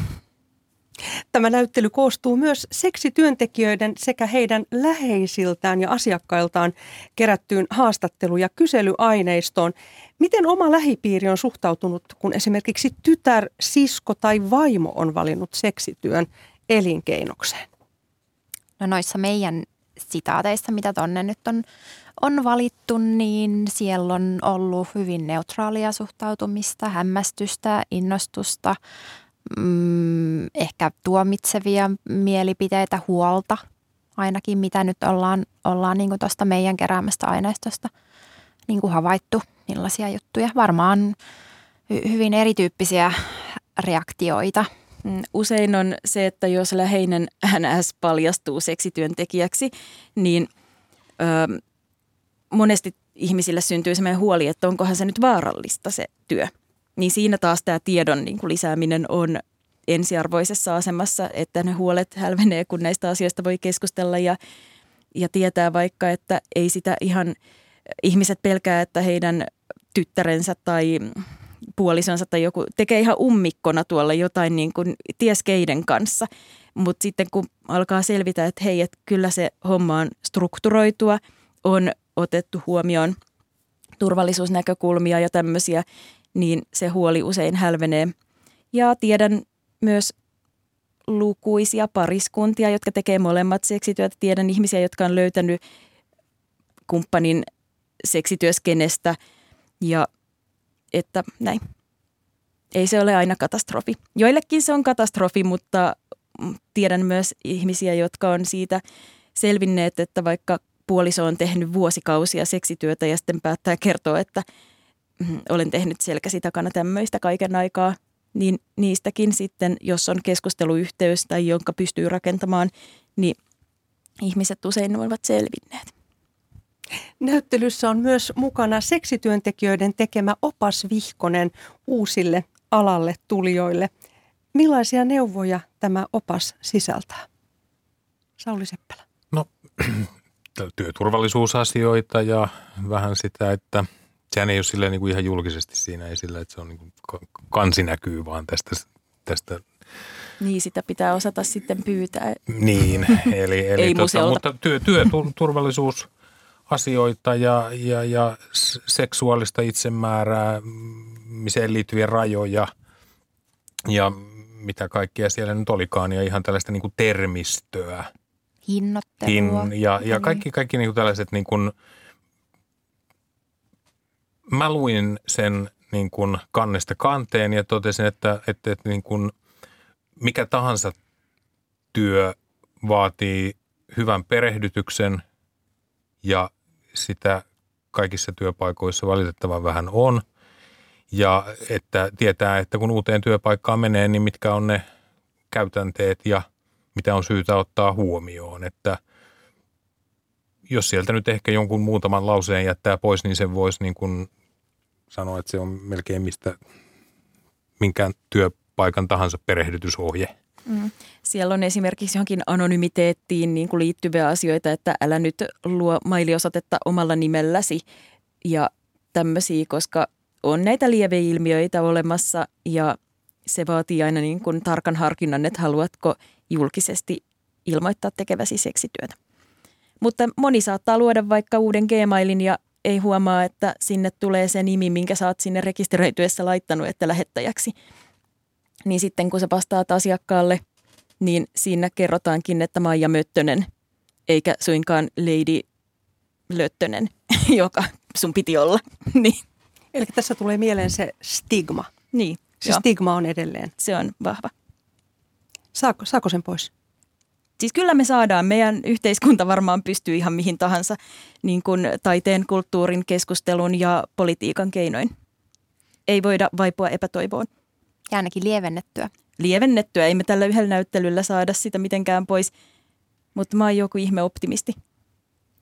Tämä näyttely koostuu myös seksityöntekijöiden sekä heidän läheisiltään ja asiakkailtaan kerättyyn haastattelu- ja kyselyaineistoon. Miten oma lähipiiri on suhtautunut, kun esimerkiksi tytär, sisko tai vaimo on valinnut seksityön elinkeinokseen? No noissa meidän sitaateissa, mitä tonne nyt on, on valittu, niin siellä on ollut hyvin neutraalia suhtautumista, hämmästystä, innostusta, mm, ehkä tuomitsevia mielipiteitä, huolta ainakin, mitä nyt ollaan, ollaan niin tuosta meidän keräämästä aineistosta niin kuin havaittu, millaisia juttuja. Varmaan hy- hyvin erityyppisiä reaktioita. Mm, usein on se, että jos läheinen NS paljastuu seksityöntekijäksi, niin ö, monesti ihmisille syntyy sellainen huoli, että onkohan se nyt vaarallista se työ niin siinä taas tämä tiedon niin kuin lisääminen on ensiarvoisessa asemassa, että ne huolet hälvenee, kun näistä asioista voi keskustella ja, ja tietää vaikka, että ei sitä ihan ihmiset pelkää, että heidän tyttärensä tai puolisonsa tai joku tekee ihan ummikkona tuolla jotain niin kuin ties keiden kanssa. Mutta sitten kun alkaa selvitä, että hei, että kyllä se homma on strukturoitua, on otettu huomioon turvallisuusnäkökulmia ja tämmöisiä, niin se huoli usein hälvenee. Ja tiedän myös lukuisia pariskuntia, jotka tekee molemmat seksityötä. Tiedän ihmisiä, jotka on löytänyt kumppanin seksityöskenestä ja että näin. Ei se ole aina katastrofi. Joillekin se on katastrofi, mutta tiedän myös ihmisiä, jotka on siitä selvinneet, että vaikka puoliso on tehnyt vuosikausia seksityötä ja sitten päättää kertoa, että – olen tehnyt selkäsi takana tämmöistä kaiken aikaa, niin niistäkin sitten, jos on keskusteluyhteys tai jonka pystyy rakentamaan, niin ihmiset usein ovat selvinneet. Näyttelyssä on myös mukana seksityöntekijöiden tekemä opas vihkonen uusille alalle tulijoille. Millaisia neuvoja tämä opas sisältää? Sauli Seppälä. No työturvallisuusasioita ja vähän sitä, että – sehän ei ole silleen niin kuin ihan julkisesti siinä esillä, että se on niin kuin kansi näkyy vaan tästä, tästä niin, sitä pitää osata sitten pyytää. Niin, eli, eli ei tota, mutta työ, työturvallisuusasioita ja, ja, ja seksuaalista itsemääräämiseen liittyviä rajoja ja mitä kaikkea siellä nyt olikaan ja ihan tällaista niin kuin termistöä. Hinnoittelua. Hin, ja, ja kaikki, kaikki niin kuin tällaiset niin kuin – mä luin sen niin kuin kannesta kanteen ja totesin, että, että, että niin kuin mikä tahansa työ vaatii hyvän perehdytyksen ja sitä kaikissa työpaikoissa valitettavan vähän on. Ja että tietää, että kun uuteen työpaikkaan menee, niin mitkä on ne käytänteet ja mitä on syytä ottaa huomioon. Että jos sieltä nyt ehkä jonkun muutaman lauseen jättää pois, niin sen voisi niin kuin sanoa, että se on melkein mistä minkään työpaikan tahansa perehdytysohje. Mm. Siellä on esimerkiksi johonkin anonymiteettiin niin kuin liittyviä asioita, että älä nyt luo mailiosoitetta omalla nimelläsi ja tämmöisiä, koska on näitä lieveilmiöitä olemassa ja se vaatii aina niin kuin tarkan harkinnan, että haluatko julkisesti ilmoittaa tekeväsi seksityötä. Mutta moni saattaa luoda vaikka uuden Gmailin ja ei huomaa, että sinne tulee se nimi, minkä sä oot sinne rekisteröityessä laittanut, että lähettäjäksi. Niin sitten kun sä vastaat asiakkaalle, niin siinä kerrotaankin, että Maija Möttönen, eikä suinkaan Lady Löttönen, joka sun piti olla. niin. Eli tässä tulee mieleen se stigma. Niin. Se joo. stigma on edelleen. Se on vahva. Saako, saako sen pois? Siis kyllä me saadaan. Meidän yhteiskunta varmaan pystyy ihan mihin tahansa niin kuin taiteen, kulttuurin, keskustelun ja politiikan keinoin. Ei voida vaipua epätoivoon. Ja ainakin lievennettyä. Lievennettyä. Ei me tällä yhdellä näyttelyllä saada sitä mitenkään pois, mutta mä oon joku ihme optimisti.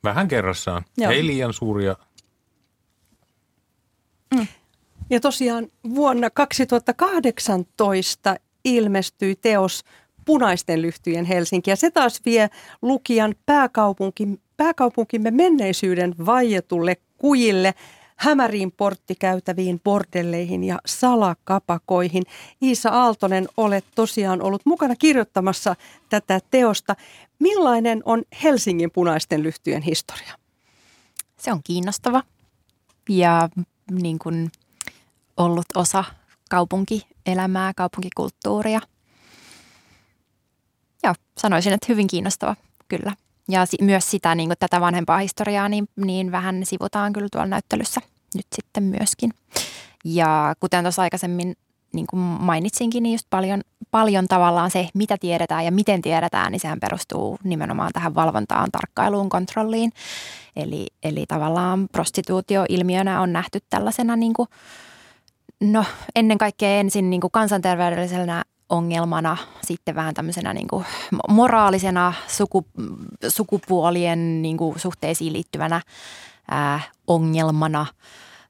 Vähän kerrassaan. Joo. Ei liian suuria. Ja tosiaan vuonna 2018 ilmestyi teos Punaisten lyhtyjen Helsinki. Ja se taas vie lukijan pääkaupunki, pääkaupunkimme menneisyyden vaietulle kujille, hämäriin porttikäytäviin, bordelleihin ja salakapakoihin. Iisa Aaltonen, olet tosiaan ollut mukana kirjoittamassa tätä teosta. Millainen on Helsingin punaisten lyhtyjen historia? Se on kiinnostava ja niin kuin ollut osa kaupunkielämää, kaupunkikulttuuria. Joo, sanoisin, että hyvin kiinnostava, kyllä. Ja si- myös sitä, niin kuin tätä vanhempaa historiaa, niin, niin vähän sivutaan kyllä tuolla näyttelyssä nyt sitten myöskin. Ja kuten tuossa aikaisemmin niin kuin mainitsinkin, niin just paljon, paljon tavallaan se, mitä tiedetään ja miten tiedetään, niin sehän perustuu nimenomaan tähän valvontaan, tarkkailuun, kontrolliin. Eli, eli tavallaan prostituutio ilmiönä on nähty tällaisena niin kuin, no ennen kaikkea ensin niin kuin kansanterveydellisenä ongelmana, sitten vähän tämmöisenä niin kuin moraalisena suku, sukupuolien niin kuin suhteisiin liittyvänä ää, ongelmana.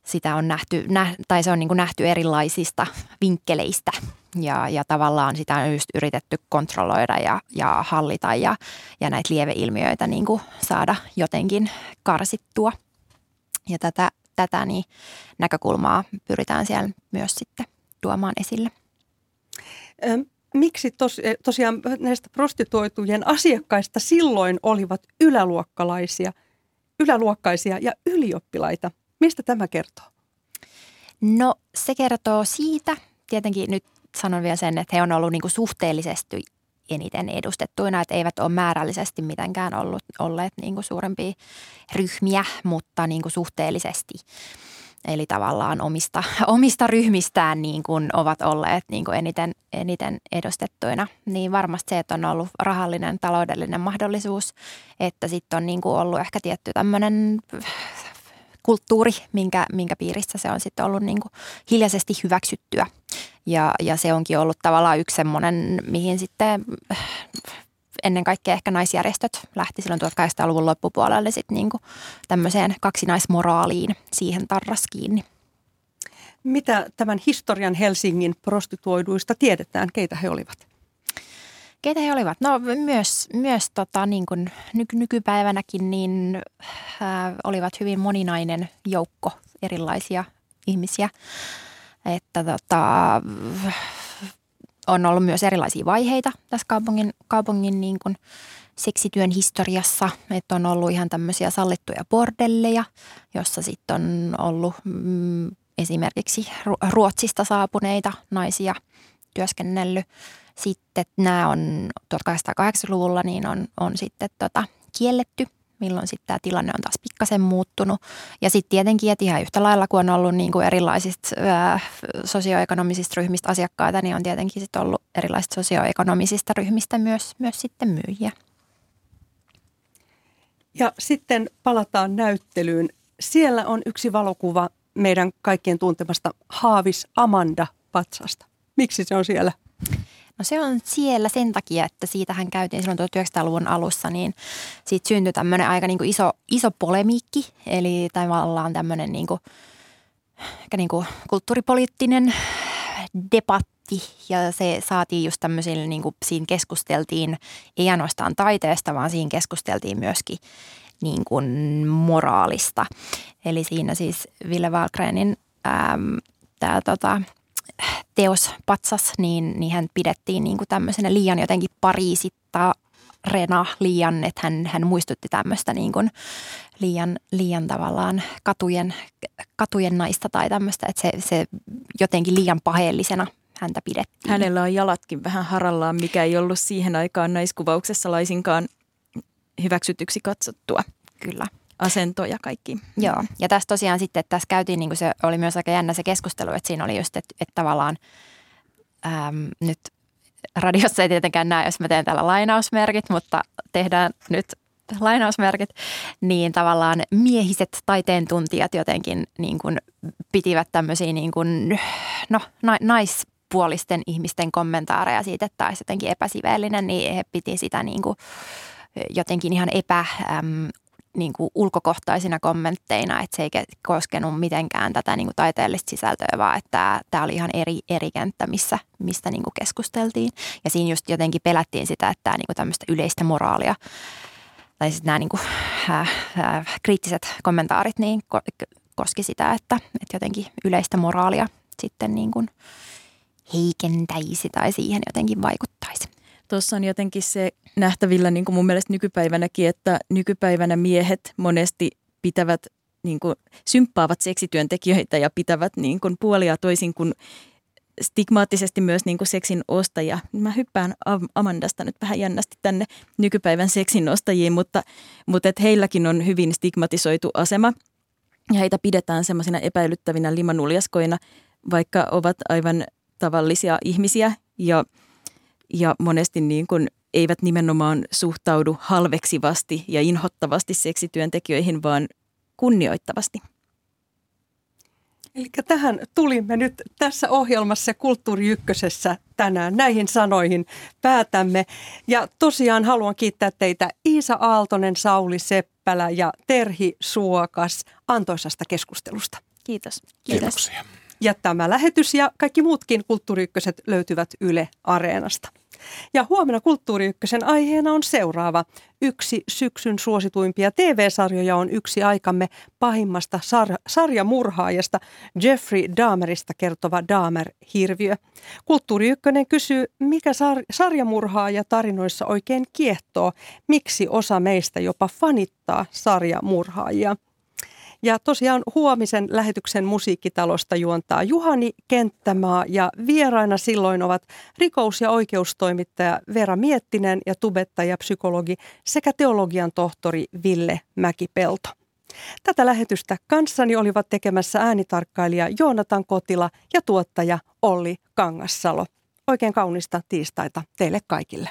Sitä on nähty, nä, tai se on niin kuin nähty erilaisista vinkkeleistä ja, ja tavallaan sitä on just yritetty kontrolloida ja, ja hallita ja, ja näitä lieveilmiöitä niin kuin saada jotenkin karsittua. Ja tätä, tätä niin näkökulmaa pyritään siellä myös sitten tuomaan esille. Miksi tos, tosiaan näistä prostituoitujen asiakkaista silloin olivat yläluokkalaisia, yläluokkaisia ja ylioppilaita? Mistä tämä kertoo? No se kertoo siitä, tietenkin nyt sanon vielä sen, että he on ollut niin kuin suhteellisesti eniten edustettuina, että eivät ole määrällisesti mitenkään ollut, olleet niin kuin suurempia ryhmiä, mutta niin kuin suhteellisesti. Eli tavallaan omista, omista ryhmistään niin kuin ovat olleet niin kuin eniten, eniten edustettuina. Niin varmasti se, että on ollut rahallinen, taloudellinen mahdollisuus, että sitten on niin kuin ollut ehkä tietty tämmöinen kulttuuri, minkä, minkä piirissä se on sitten ollut niin kuin hiljaisesti hyväksyttyä. Ja, ja se onkin ollut tavallaan yksi semmoinen, mihin sitten ennen kaikkea ehkä naisjärjestöt lähti silloin 1800-luvun loppupuolelle sitten niin tämmöiseen kaksinaismoraaliin siihen tarras kiinni. Mitä tämän historian Helsingin prostituoiduista tiedetään? Keitä he olivat? Keitä he olivat? No myös, myös tota, niin kuin nyky- nykypäivänäkin niin äh, olivat hyvin moninainen joukko erilaisia ihmisiä. Että tota, on ollut myös erilaisia vaiheita tässä kaupungin, kaupungin niin kuin seksityön historiassa. Että on ollut ihan tämmöisiä sallittuja bordelleja, jossa sitten on ollut mm, esimerkiksi Ruotsista saapuneita naisia työskennellyt. Sitten nämä on 1880-luvulla niin on, on sitten tota, kielletty milloin sitten tämä tilanne on taas pikkasen muuttunut. Ja sitten tietenkin, että ihan yhtä lailla kun on ollut niin kuin erilaisista ää, sosioekonomisista ryhmistä asiakkaita, niin on tietenkin sitten ollut erilaisista sosioekonomisista ryhmistä myös, myös sitten myyjiä. Ja sitten palataan näyttelyyn. Siellä on yksi valokuva meidän kaikkien tuntemasta Haavis Amanda Patsasta. Miksi se on siellä? No se on siellä sen takia, että siitähän käytiin silloin 1900-luvun alussa, niin siitä syntyi tämmöinen aika niin kuin iso, iso polemiikki, eli tavallaan tämmöinen niin kuin, niin kuin kulttuuripoliittinen debatti ja se saatiin just tämmöisille, niin kuin siinä keskusteltiin ei ainoastaan taiteesta, vaan siinä keskusteltiin myöskin niin kuin moraalista. Eli siinä siis Ville Wahlgrenin tämä tota, teos Patsas, niin, niin hän pidettiin niin kuin tämmöisenä liian jotenkin pariisitta Rena liian, että hän, hän muistutti tämmöistä niin kuin liian, liian tavallaan katujen, katujen naista tai tämmöistä, että se, se jotenkin liian paheellisena häntä pidettiin. Hänellä on jalatkin vähän harallaan, mikä ei ollut siihen aikaan naiskuvauksessa laisinkaan hyväksytyksi katsottua. Kyllä. Asento ja kaikki. Joo, ja tässä tosiaan sitten, että tässä käytiin, niin kuin se oli myös aika jännä se keskustelu, että siinä oli just, että, että tavallaan äm, nyt radiossa ei tietenkään näe, jos mä teen täällä lainausmerkit, mutta tehdään nyt lainausmerkit, niin tavallaan miehiset taiteen tuntijat jotenkin niin kuin pitivät tämmöisiä niin kuin, no, naispuolisten ihmisten kommentaareja siitä, että olisi jotenkin epäsiveellinen, niin he piti sitä niin kuin jotenkin ihan epä, äm, niin kuin ulkokohtaisina kommentteina, että se ei koskenut mitenkään tätä niin kuin taiteellista sisältöä, vaan että tämä oli ihan eri, eri kenttä, missä, mistä niin kuin keskusteltiin. Ja siinä just jotenkin pelättiin sitä, että tämä niin kuin tämmöistä yleistä moraalia tai sitten nämä niin kuin, äh, äh, kriittiset kommentaarit niin koski sitä, että, että jotenkin yleistä moraalia sitten niin kuin heikentäisi tai siihen jotenkin vaikuttaisi. Tuossa on jotenkin se nähtävillä niin kuin mun mielestä nykypäivänäkin, että nykypäivänä miehet monesti pitävät, niin kuin, symppaavat seksityöntekijöitä ja pitävät niin kuin puolia toisin kuin stigmaattisesti myös niin kuin seksin ostajia. Mä hyppään Amandasta nyt vähän jännästi tänne nykypäivän seksin ostajiin, mutta, mutta et heilläkin on hyvin stigmatisoitu asema ja heitä pidetään semmoisina epäilyttävinä limanuljaskoina, vaikka ovat aivan tavallisia ihmisiä ja, ja monesti niin kuin eivät nimenomaan suhtaudu halveksivasti ja inhottavasti seksityöntekijöihin, vaan kunnioittavasti. Eli tähän tulimme nyt tässä ohjelmassa Kulttuuri Ykkösessä tänään. Näihin sanoihin päätämme. Ja tosiaan haluan kiittää teitä Iisa Aaltonen, Sauli Seppälä ja Terhi Suokas antoisasta keskustelusta. Kiitos. Kiitos. Kiitoksia. Ja tämä lähetys ja kaikki muutkin Kulttuuri löytyvät Yle Areenasta. Ja huomenna Kulttuuri aiheena on seuraava. Yksi syksyn suosituimpia TV-sarjoja on yksi aikamme pahimmasta sar- sarjamurhaajasta Jeffrey Dahmerista kertova Dahmer-hirviö. Kulttuuri Ykkönen kysyy, mikä sar- sarjamurhaaja tarinoissa oikein kiehtoo, miksi osa meistä jopa fanittaa sarjamurhaajia. Ja tosiaan huomisen lähetyksen musiikkitalosta juontaa Juhani Kenttämaa ja vieraina silloin ovat rikous- ja oikeustoimittaja Vera Miettinen ja tubettaja psykologi sekä teologian tohtori Ville Mäkipelto. Tätä lähetystä kanssani olivat tekemässä äänitarkkailija Joonatan Kotila ja tuottaja Olli Kangassalo. Oikein kaunista tiistaita teille kaikille.